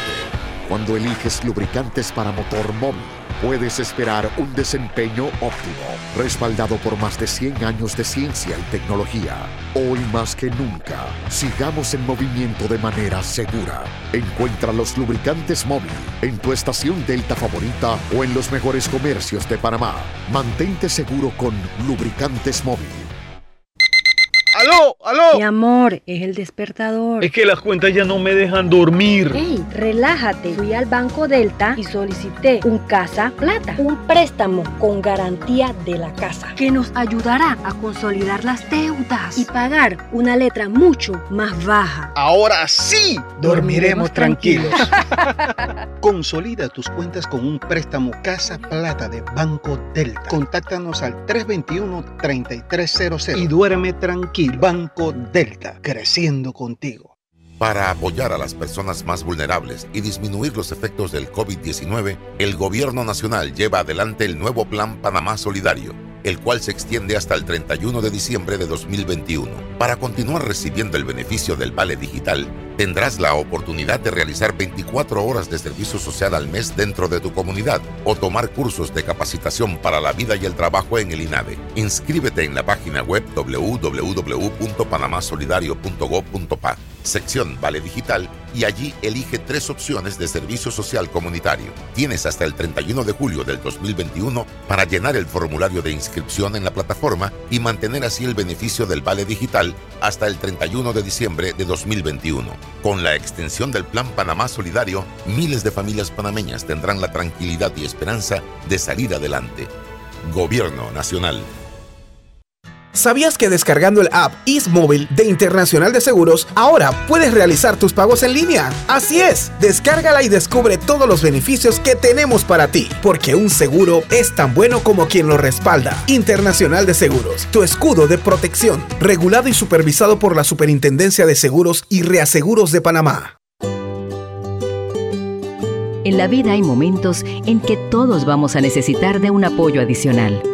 Cuando eliges lubricantes para motor móvil puedes esperar un desempeño óptimo, respaldado por más de 100 años de ciencia y tecnología. Hoy más que nunca, sigamos en movimiento de manera segura. Encuentra los lubricantes móvil en tu estación Delta favorita o en los mejores comercios de Panamá. Mantente seguro con lubricantes móvil. ¡Aló! ¡Aló! Mi amor, es el despertador. Es que las cuentas ya no me dejan dormir. Ey, relájate. Fui al Banco Delta y solicité un Casa Plata, un préstamo con garantía de la casa, que nos ayudará a consolidar las deudas y pagar una letra mucho más baja. Ahora sí, dormiremos, tranquilos. Consolida tus cuentas con un préstamo Casa Plata de Banco Delta. Contáctanos al 321-3300 y duerme tranquilo Banco Delta, creciendo contigo. Para apoyar a las personas más vulnerables y disminuir los efectos del COVID-19, el Gobierno Nacional lleva adelante el nuevo Plan Panamá Solidario el cual se extiende hasta el 31 de diciembre de 2021. Para continuar recibiendo el beneficio del Vale Digital, tendrás la oportunidad de realizar 24 horas de servicio social al mes dentro de tu comunidad o tomar cursos de capacitación para la vida y el trabajo en el INADE. Inscríbete en la página web www.panamasolidario.gov.pa, sección Vale Digital, y allí elige tres opciones de servicio social comunitario. Tienes hasta el 31 de julio del 2021 para llenar el formulario de inscripción en la plataforma y mantener así el beneficio del Vale Digital hasta el 31 de diciembre de 2021. Con la extensión del Plan Panamá Solidario, miles de familias panameñas tendrán la tranquilidad y esperanza de salir adelante. Gobierno Nacional. ¿Sabías que descargando el app Móvil de Internacional de Seguros, ahora puedes realizar tus pagos en línea? Así es, descárgala y descubre todos los beneficios que tenemos para ti, porque un seguro es tan bueno como quien lo respalda. Internacional de Seguros, tu escudo de protección, regulado y supervisado por la Superintendencia de Seguros y Reaseguros de Panamá. En la vida hay momentos en que todos vamos a necesitar de un apoyo adicional.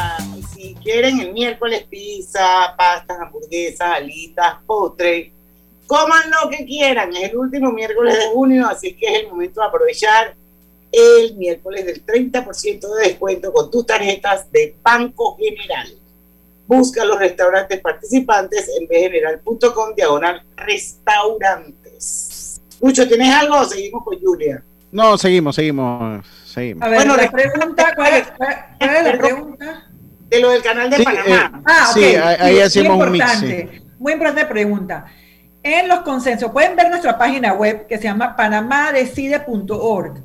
quieren el miércoles pizza, pastas, hamburguesas, alitas, postre, coman lo que quieran. Es el último miércoles de junio, así que es el momento de aprovechar el miércoles del 30% de descuento con tus tarjetas de Banco General. Busca los restaurantes participantes en bgeneral.com diagonal restaurantes. Lucho, ¿tienes algo o seguimos con Julia? No, seguimos, seguimos, seguimos. A ver, bueno, la pregunta, ¿cuál es, cuál es la pregunta? De lo del canal de Sí, Panamá. eh, Ah. Sí, ahí- ahí Muy hacemos un mix, importante, Muy importante pregunta. En los consensos, pueden ver nuestra página web que se llama panamadecide.org.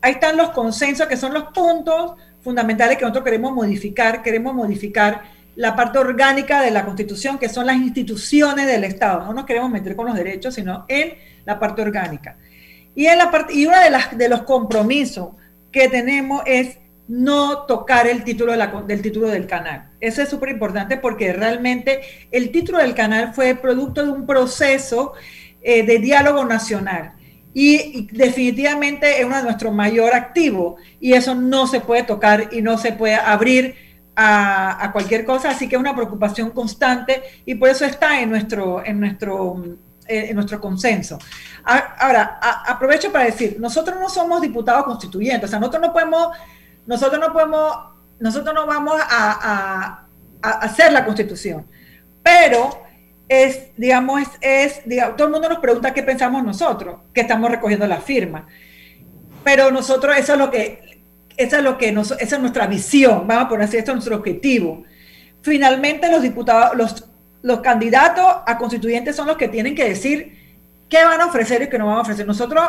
Ahí están los consensos, que son los puntos fundamentales que nosotros queremos modificar. Queremos modificar la parte orgánica de la Constitución, que son las instituciones del Estado. No nos queremos meter con los derechos, sino en la parte orgánica. Y, en la parte, y uno de, las, de los compromisos que tenemos es no tocar el título de la- del título del canal. Eso es súper importante porque realmente el título del canal fue producto de un proceso eh, de diálogo nacional. Y, definitivamente es uno de nuestros mayores activos y eso no se puede tocar y no se puede abrir a, cualquier cosa, así que es una preocupación constante y por eso está en nuestro, en nuestro, eh, en nuestro consenso. Ahora, aprovecho para decir, nosotros no somos diputados constituyentes, o sea, nosotros no podemos, nosotros no podemos, nosotros no vamos a, hacer la constitución, pero es, digamos, es, es, digamos, todo el mundo nos pregunta qué pensamos nosotros, que estamos recogiendo la firma, pero nosotros eso es lo que, eso es lo que nos, esa es nuestra visión, vamos a poner así, esto es nuestro objetivo. Finalmente los diputados, los, los candidatos a constituyentes son los que tienen que decir qué van a ofrecer y qué no van a ofrecer. Nosotros,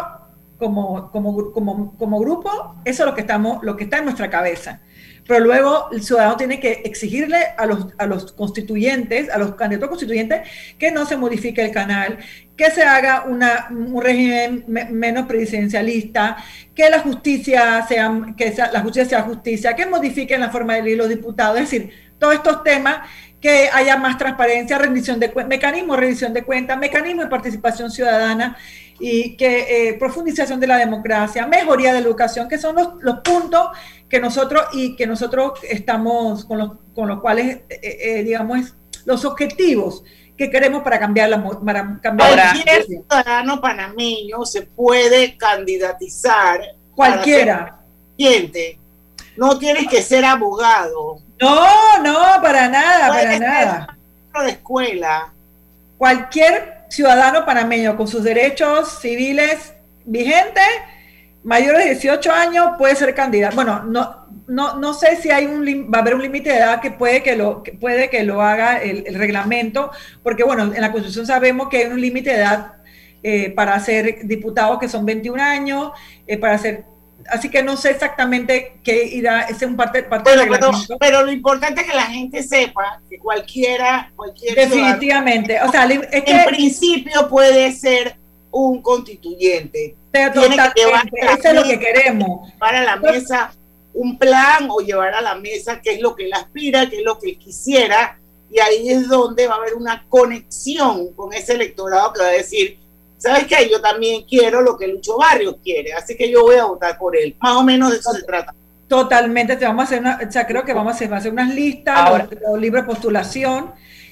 como, como, como, como grupo, eso es lo que, estamos, lo que está en nuestra cabeza. Pero luego el ciudadano tiene que exigirle a los, a los constituyentes, a los candidatos constituyentes, que no se modifique el canal, que se haga una, un régimen me- menos presidencialista, que la justicia sea, que sea- la justicia justicia, que modifiquen la forma de elegir los diputados, es decir, todos estos temas, que haya más transparencia, rendición de mecanismo de rendición de cuentas, mecanismo de participación ciudadana y que eh, profundización de la democracia, mejoría de la educación, que son los, los puntos que nosotros y que nosotros estamos con los, con los cuales, eh, eh, digamos, los objetivos que queremos para cambiar la para cambiar la Cualquier ciudadano panameño se puede candidatizar. Cualquiera. constituyente. No tienes que ser abogado. No, no, para nada, para nada. de escuela. Cualquier ciudadano panameño con sus derechos civiles vigentes, mayores de 18 años, puede ser candidato. Bueno, no, no, no sé si hay un va a haber un límite de edad que puede que lo, puede que lo haga el, el reglamento, porque bueno, en la Constitución sabemos que hay un límite de edad eh, para ser diputados que son 21 años, eh, para ser Así que no sé exactamente qué irá, ese es un parte, parte del Pero, pero, lo importante es que la gente sepa que cualquiera, cualquier Definitivamente. O sea, es que- en principio puede ser un constituyente. Pero Tiene que llevar la eso es lo que queremos. Llevar a la mesa un plan o llevar a la mesa qué es lo que él aspira, qué es lo que él quisiera, y ahí es donde va a haber una conexión con ese electorado que va a decir, ¿sabes qué? Yo también quiero lo que Lucho Barrios quiere, así que yo voy a votar por él. Más o menos de eso se trata. Totalmente, te vamos a hacer una, o sea, creo que vamos a hacer, va a hacer unas listas, Ahora- los, los libros de postulación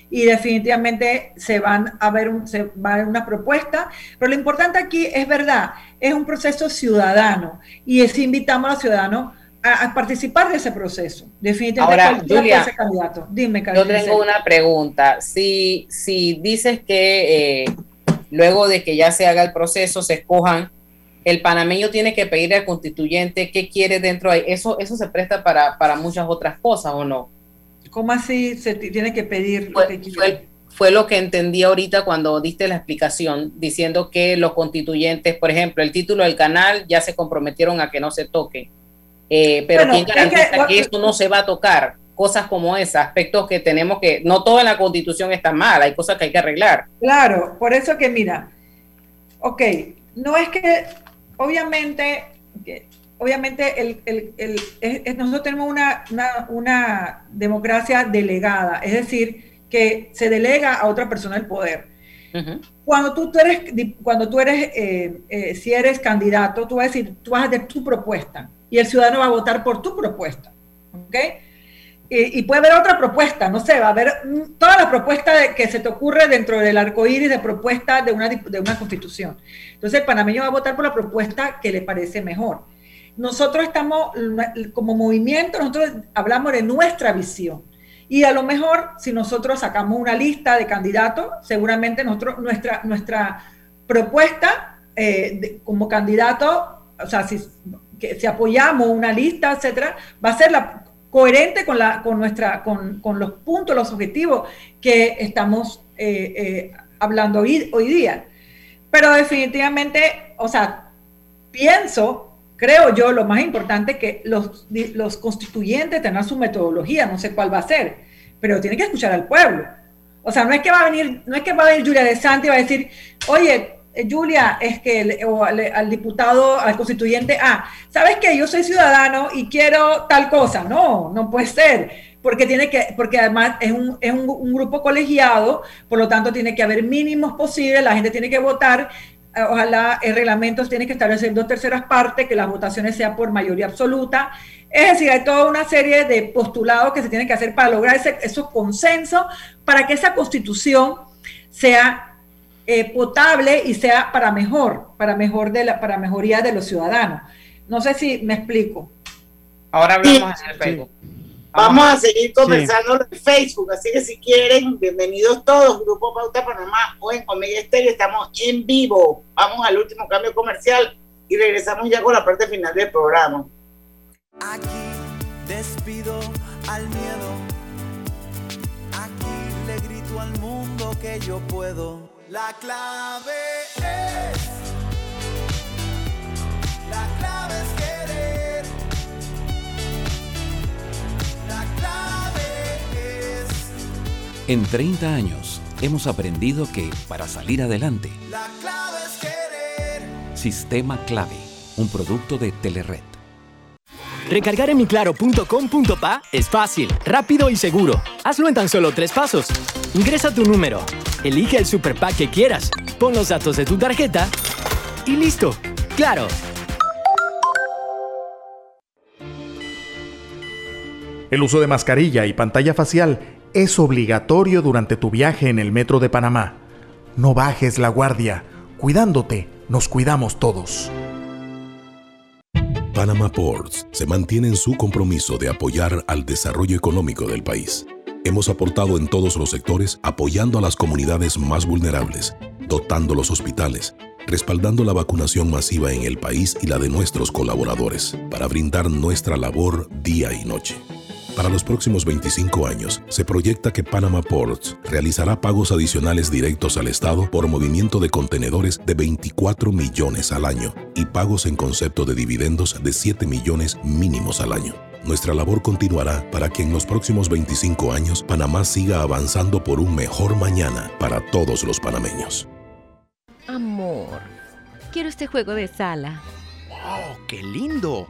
y definitivamente se van a ver, un- se va a ver una propuesta, pero lo importante aquí es verdad, es un proceso ciudadano y es invitamos a los ciudadanos a, a participar de ese proceso. Definitivamente Ahora, Julia, ser candidato. Dime, Yo Carmen. tengo una pregunta. Si, si dices que eh, luego de que ya se haga el proceso, se escojan, el panameño tiene que pedir al constituyente qué quiere dentro de eso. Eso se presta para, para muchas otras cosas, ¿o no? ¿Cómo así se tiene que pedir que? Fue, fue lo que entendí ahorita cuando diste la explicación, diciendo que los constituyentes, por ejemplo, el título del canal ya se comprometieron a que no se toque. Eh, pero Bueno, ¿quién es garantiza que- que, esto no se va a tocar? Cosas como esas, aspectos que tenemos que, no todo en la constitución está mal, hay cosas que hay que arreglar. Claro, por eso que mira, ok, no es que, obviamente, obviamente el, el- el- es- es- nosotros tenemos una, una, una democracia delegada, es decir, que se delega a otra persona el poder. Cuando tú, tú eres, cuando tú eres, eh, eh, si eres candidato, tú vas a decir, tú vas a hacer tu propuesta y el ciudadano va a votar por tu propuesta, ¿ok? Y, puede haber otra propuesta, no sé, va a haber toda la propuesta que se te ocurre dentro del arco iris de propuesta de una, de una constitución. Entonces el panameño va a votar por la propuesta que le parece mejor. Nosotros estamos, como movimiento, nosotros hablamos de nuestra visión. Y a lo mejor, si nosotros sacamos una lista de candidatos, seguramente nosotros, nuestra, nuestra propuesta eh, como candidato, o sea, si, que, si apoyamos una lista, etcétera, va a ser la, coherente con, la, con, nuestra, con, con los puntos, los objetivos que estamos eh, eh, hablando hoy, hoy día. Pero definitivamente, o sea, pienso, creo yo, lo más importante que los, los constituyentes tengan su metodología, no sé cuál va a ser, pero tienen que escuchar al pueblo. O sea, no es que va a venir, no es que va a venir Julia de Santi y va a decir, oye, eh, Julia, es que o al, diputado, al constituyente, ah, ¿sabes que Yo soy ciudadano y quiero tal cosa. No, no puede ser, porque tiene que, porque además es un, es un, grupo colegiado, por lo tanto tiene que haber mínimos posibles, la gente tiene que votar. Eh, ojalá el reglamento tiene que establecer dos terceras partes, que las votaciones sean por mayoría absoluta. Es decir, hay toda una serie de postulados que se tienen que hacer para lograr ese, esos consensos, para que esa constitución sea eh, potable y sea para mejor, para mejor de la, para mejoría de los ciudadanos. No sé si me explico. Ahora hablamos en el Facebook. Vamos a seguir conversando en Facebook, así que si quieren, bienvenidos todos, Grupo Pauta Panamá o en Comedia Estéreo, estamos en vivo. Vamos al último cambio comercial y regresamos ya con la parte final del programa. Aquí despido al miedo, aquí le grito al mundo que yo puedo. La clave es. La clave es querer. La clave es. En 30 años hemos aprendido que para salir adelante. La clave es querer. Sistema Clave, un producto de Telered. Recargar en miclaro.com.pa es fácil, rápido y seguro. Hazlo en tan solo tres pasos. Ingresa tu número, elige el super pack que quieras, pon los datos de tu tarjeta y listo. ¡Claro! El uso de mascarilla y pantalla facial es obligatorio durante tu viaje en el metro de Panamá. No bajes la guardia. Cuidándote, nos cuidamos todos. Panama Ports se mantiene en su compromiso de apoyar al desarrollo económico del país. Hemos aportado en todos los sectores apoyando a las comunidades más vulnerables, dotando los hospitales, respaldando la vacunación masiva en el país y la de nuestros colaboradores, para brindar nuestra labor día y noche. Para los próximos 25 años, se proyecta que Panama Ports realizará pagos adicionales directos al Estado por movimiento de contenedores de 24 millones al año y pagos en concepto de dividendos de 7 millones mínimos al año. Nuestra labor continuará para que en los próximos 25 años Panamá siga avanzando por un mejor mañana para todos los panameños. Amor, quiero este juego de sala. ¡Wow! ¡Qué lindo!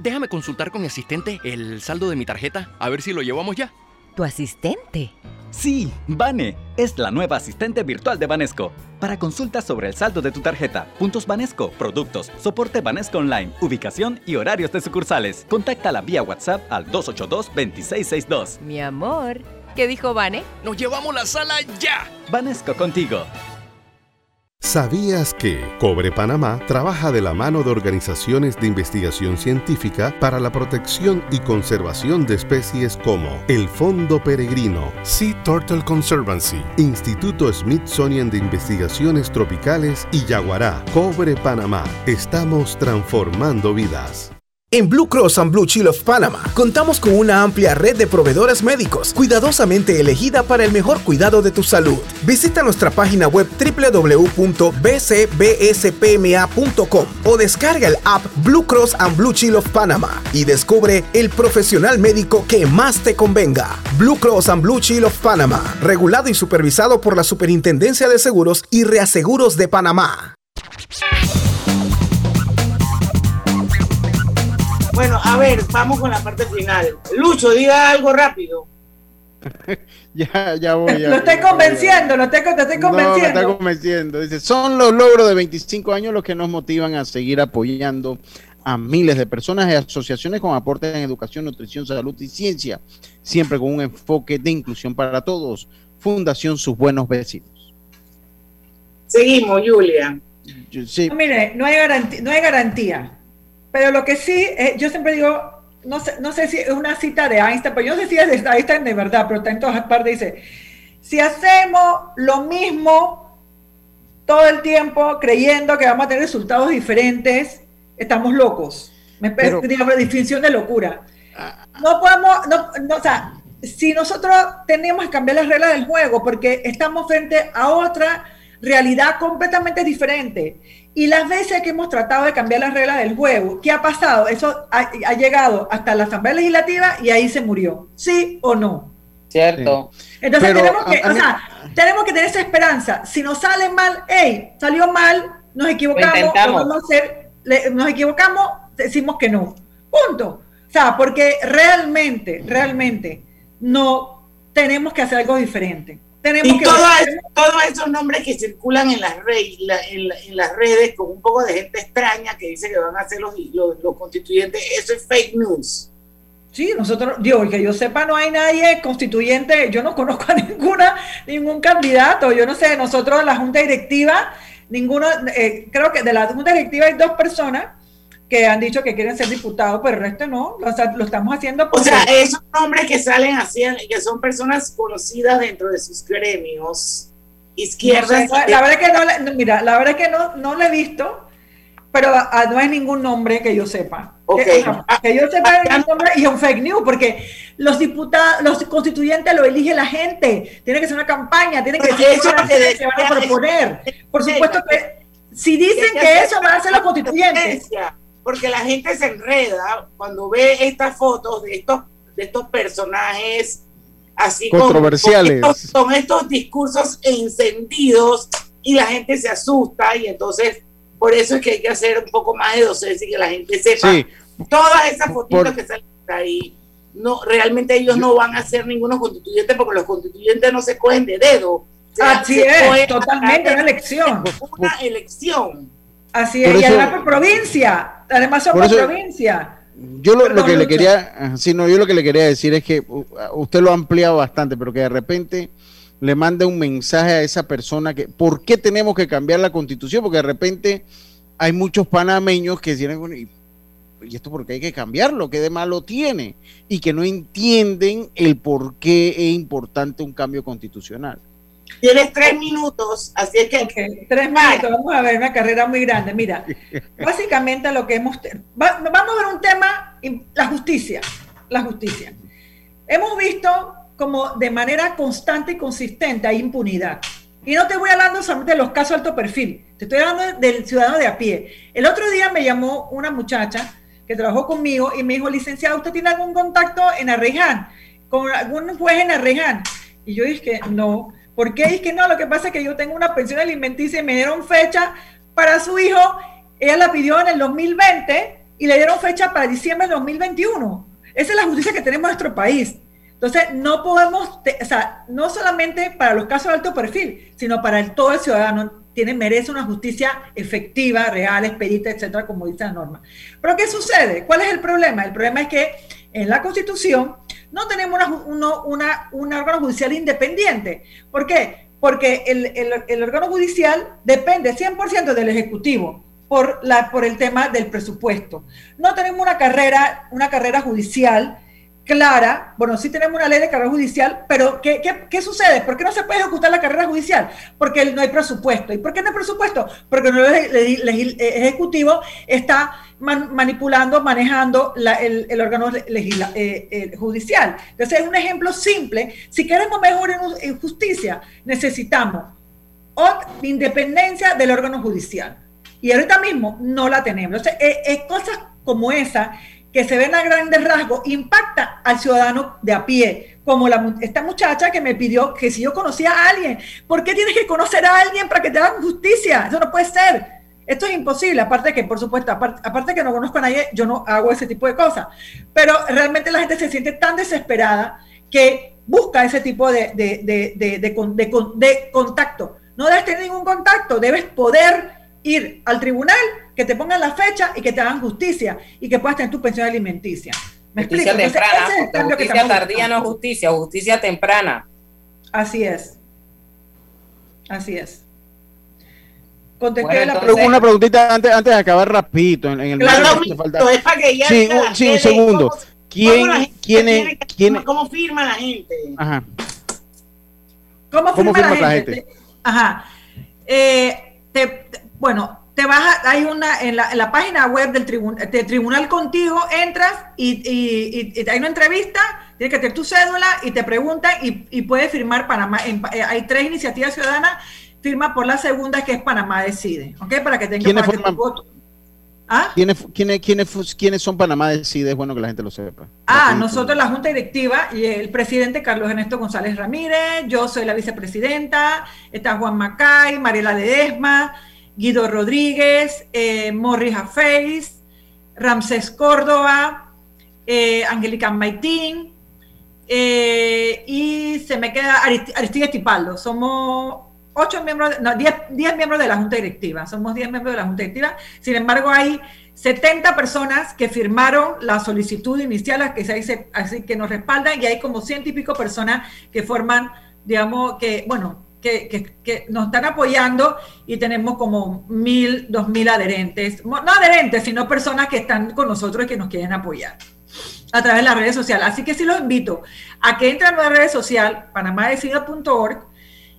Déjame consultar con mi asistente el saldo de mi tarjeta, a ver si lo llevamos ya. ¿Tu asistente? Sí, Vane es la nueva asistente virtual de Banesco. Para consultas sobre el saldo de tu tarjeta, puntos Banesco, productos, soporte Banesco Online, ubicación y horarios de sucursales, contáctala vía WhatsApp al 282-2662. Mi amor, ¿qué dijo Vane? ¡Nos llevamos la sala ya! Banesco contigo. ¿Sabías que Cobre Panamá trabaja de la mano de organizaciones de investigación científica para la protección y conservación de especies como el Fondo Peregrino, Sea Turtle Conservancy, Instituto Smithsonian de Investigaciones Tropicales y Yaguará? Cobre Panamá. Estamos transformando vidas. En Blue Cross and Blue Shield of Panama contamos con una amplia red de proveedores médicos cuidadosamente elegida para el mejor cuidado de tu salud. Visita nuestra página web www.bcbspma.com o descarga el app Blue Cross and Blue Shield of Panama y descubre el profesional médico que más te convenga. Blue Cross and Blue Shield of Panama, regulado y supervisado por la Superintendencia de Seguros y Reaseguros de Panamá. Bueno, a ver, vamos con la parte final. Lucho, diga algo rápido. ya, ya voy. lo estoy convenciendo, lo estoy, te estoy convenciendo. No, está convenciendo. Dice, son los logros de 25 años los que nos motivan a seguir apoyando a miles de personas y asociaciones con aportes en educación, nutrición, salud y ciencia, siempre con un enfoque de inclusión para todos. Fundación Sus Buenos Vecinos. Seguimos, Julia. Sí. No, mire, no hay, garantía, no hay garantía. Pero lo que sí, eh, yo siempre digo, no sé, no sé si es una cita de Einstein, pero yo no sé si es de Einstein de verdad, pero está en todas partes, dice, si hacemos lo mismo todo el tiempo creyendo que vamos a tener resultados diferentes, estamos locos. Me Pero- digo, la definición de locura. No podemos, no, no, o sea, si nosotros tenemos que cambiar las reglas del juego porque estamos frente a otra realidad completamente diferente. Y las veces que hemos tratado de cambiar las reglas del juego, ¿qué ha pasado? Eso ha, ha llegado hasta la Asamblea Legislativa y ahí se murió. ¿Sí o no? ¿Cierto? Entonces Pero tenemos que, a- a o mí- sea, tenemos que tener esa esperanza. Si nos sale mal, hey, salió mal, nos equivocamos, vamos a hacer, le- nos equivocamos, decimos que no. Punto. O sea, porque realmente, realmente no tenemos que hacer algo diferente. Tenemos Y que todo eso- todos esos nombres que circulan en las, re- la- en, la- en las redes con un poco de gente extraña que dice que van a ser los, los, los constituyentes, eso es fake news. Sí, nosotros, digo, que yo sepa, no hay nadie constituyente, yo no conozco a ninguna, ningún candidato, yo no sé, nosotros la Junta Directiva, ninguno, eh, creo que de la Junta Directiva hay dos personas que han dicho que quieren ser diputados, pero el resto no, o sea, lo estamos haciendo O sea, esos nombres que salen así, que son personas conocidas dentro de sus gremios, No izquierdas. sé, la verdad es que no, no, mira, la verdad es que no, no lo he visto, pero ah, no hay ningún nombre que yo sepa. Ok. Que, sea, que yo sepa hay ningún nombre y es un fake news, porque los diputados, los constituyentes lo elige la gente. Tiene que ser una campaña, tiene que decir eso a que qué van a proponer. Por supuesto que si dicen que eso van a hacer los constituyentes. Porque la gente se enreda cuando ve estas fotos de estos, de estos personajes así con- Controversiales. Con, estos, con estos discursos encendidos y la gente se asusta y entonces por eso es que hay que hacer un poco más de docencia y que la gente sepa Sí. todas esas fotitos Por- que salen ahí. No, realmente ellos no van a ser ningunos constituyentes porque los constituyentes no se cogen de dedo. Así se es, totalmente, a- una elección. Una elección. Así Por es, y eso- además por provincia. Además por, eso- provincia. Yo lo, que le quería, ajá, sí, no, yo lo que le quería decir es que uh, usted lo ha ampliado bastante, pero que de repente le mande un mensaje a esa persona que, ¿por qué tenemos que cambiar la constitución? Porque de repente hay muchos panameños que tienen, ¿y, y esto por qué hay que cambiarlo? ¿Qué de malo tiene? Y que no entienden el por qué es importante un cambio constitucional. Tienes tres minutos, así es que... Tres minutos, vamos a ver una carrera muy grande. Mira, básicamente lo que hemos... va- vamos a ver un tema, la justicia. La justicia. Hemos visto como de manera constante y consistente hay impunidad. Y no te voy hablando solamente de los casos de alto perfil, te estoy hablando del ciudadano de a pie. El otro día me llamó una muchacha que trabajó conmigo y me dijo, licenciado, ¿usted tiene algún contacto en Arreján? ¿Con algún juez en Arreján? Y yo dije que no. ¿Por qué? Es que no, lo que pasa es que yo tengo una pensión alimenticia y me dieron fecha para su hijo. Ella la pidió en el 2020 y le dieron fecha para diciembre del 2021. Esa es la justicia que tenemos en nuestro país. Entonces, no podemos, o sea, no solamente para los casos de alto perfil, sino para el, todo el ciudadano, tiene, merece una justicia efectiva, real, expedita, etcétera, como dice la norma. Pero, ¿qué sucede? ¿Cuál es el problema? El problema es que en la Constitución no tenemos una, uno- una- un órgano judicial independiente. ¿Por qué? Porque el, el- el órgano judicial depende 100% del Ejecutivo por, la, por el tema del presupuesto. No tenemos una carrera, una carrera judicial clara, bueno, sí tenemos una ley de carrera judicial, pero ¿qué, qué, qué sucede? ¿Por qué no se puede ejecutar la carrera judicial? Porque no hay presupuesto. ¿Y por qué no hay presupuesto? Porque el el- Ejecutivo está man- manipulando, manejando el, órgano eh, eh, judicial. Entonces, es un ejemplo simple. Si queremos mejorar en, justicia, necesitamos independencia del órgano judicial. Y ahorita mismo no la tenemos. Entonces, es, es cosas como esa que se ven a grandes rasgos, impacta al ciudadano de a pie, como la, esta muchacha que me pidió que si yo conocía a alguien, ¿por qué tienes que conocer a alguien para que te hagan justicia? Eso no puede ser. Esto es imposible, aparte que, por supuesto, aparte, aparte que no conozco a nadie, yo no hago ese tipo de cosas. Pero realmente la gente se siente tan desesperada que busca ese tipo de, de, de, de contacto. No debes tener ningún contacto, debes poder ir al tribunal, que te pongan la fecha y que te hagan justicia y que puedas tener tu pensión alimenticia. ¿Me Justicia explico? Entonces, temprana, ese es justicia tardía no buscando. justicia, justicia temprana. Así es. Así es. Contesté Bueno, la pregunta. una preguntita antes, antes de acabar rapidito. En, en el Claro, falta- que ya Sí, un, sí, un segundo. ¿cómo- ¿Quién, cómo la gente quién, es- que- quién, ¿Cómo firma la gente? ajá. ¿Cómo, ¿Cómo firma, firma la la gente? gente? Ajá. Eh, te- bueno, te vas a- hay una en la, en la página web del tribunal, de Tribunal Contigo, entras y, y- y- y hay una entrevista, tienes que tener tu cédula y te preguntan y, y puedes firmar Panamá. en eh, hay tres iniciativas ciudadanas, firma por la segunda que es Panamá Decide, ¿ok? Para que tengas ¿Quiénes para que tu voto- ¿Ah? ¿Quiénes, quiénes, quiénes, quiénes son Panamá Decide? Es bueno que la gente lo sepa. Ah, nosotros la Junta Directiva y el presidente Carlos Ernesto González Ramírez, yo soy la vicepresidenta, está Juan Macay, Mariela Ledesma, Guido Rodríguez, eh, Morris Jafeis, Ramsés Córdoba, eh, Angélica Maitín, eh, y se me queda Arist- Aristide Tipaldo. Somos ocho miembros, no, diez, diez miembros de la Junta Directiva. Somos diez miembros de la Junta Directiva. Sin embargo, hay 70 personas que firmaron la solicitud inicial, que se dice, así que nos respaldan, y hay como ciento y pico personas que forman, digamos, que, bueno, que, nos están apoyando y tenemos como mil, dos mil adherentes, no adherentes, sino personas que están con nosotros y que nos quieren apoyar a través de las redes sociales. Así que sí los invito a que entren a la red social panamadecida.org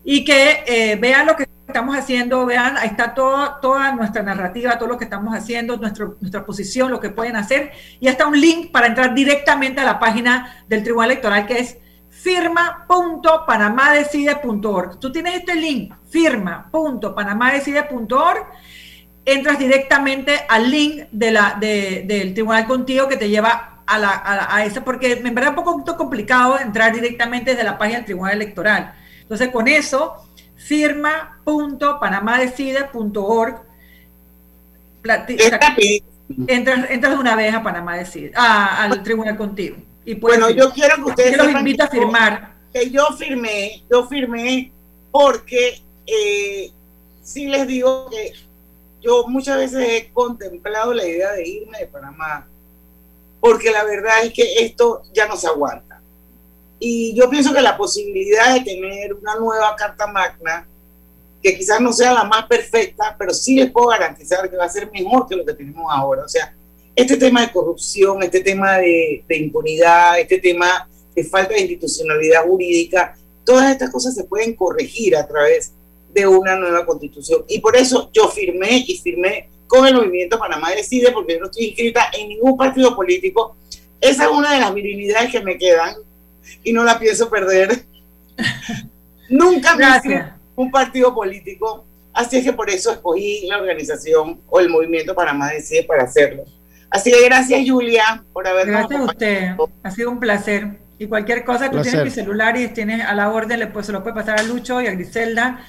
y que eh, vean lo que estamos haciendo, vean, ahí está todo, toda nuestra narrativa, todo lo que estamos haciendo, nuestro, nuestra posición, lo que pueden hacer, y hasta un link para entrar directamente a la página del Tribunal Electoral que es firma.panamadecide.org. Tú tienes este link, firma.panamadecide.org, entras directamente al link de la, de- del Tribunal Contigo que te lleva a, la, a, a esa, porque verdad es un poquito complicado entrar directamente desde la página del Tribunal Electoral. Entonces, con eso, firma.panamadecide.org. Entras, entras de una vez a Panamá Decide, a- al Tribunal Contigo. Y Bueno, yo quiero que ustedes Yo los invito a firmar. Que yo firmé, yo firmé porque eh, sí les digo que yo muchas veces he contemplado la idea de irme de Panamá, porque la verdad es que esto ya no se aguanta. Y yo pienso que la posibilidad de tener una nueva Carta Magna, que quizás no sea la más perfecta, pero sí les puedo garantizar que va a ser mejor que lo que tenemos ahora. O sea, este tema de corrupción, este tema de, de impunidad, este tema de falta de institucionalidad jurídica, todas estas cosas se pueden corregir a través de una nueva constitución. Y por eso yo firmé y firmé con el movimiento Panamá Decide, porque yo no estoy inscrita en ningún partido político. Esa es una de las virilidades que me quedan y no la pienso perder. Nunca me inscribí un partido político, así es que por eso escogí la organización o el movimiento Panamá Decide para hacerlo. Así que gracias Julia por habernos Gracias a usted. Ha sido un placer. Y cualquier cosa, tú Placer. tienes mi celular y tienes a la orden, le, pues, se lo puede pasar a Lucho y a Griselda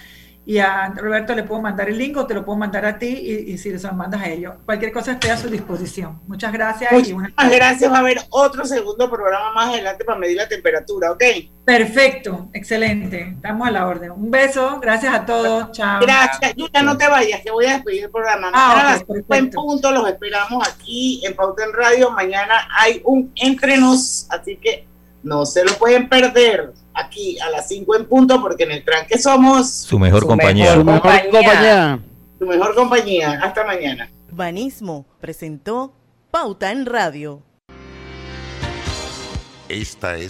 y a Roberto le puedo mandar el link o te lo puedo mandar a ti y, y si se lo mandas a ellos. Cualquier cosa estoy a su disposición. Muchas gracias. y una- Muchas gracias. Va a haber otro segundo programa más adelante para medir la temperatura, ¿ok? Perfecto, excelente. Estamos a la orden. Un beso, gracias a todos. Chao. Gracias. Julia, no te vayas, que voy a despedir el programa. Ah, Mañana a ok, las cinco en punto los esperamos aquí en Pauta en Radio. Mañana hay un entrenos, así que no se lo pueden perder aquí a las 5 en punto porque en el tranque somos Su mejor compañía. Su mejor compañía. tu mejor compañía. Hasta mañana. Urbanismo presentó Pauta en Radio. Esta es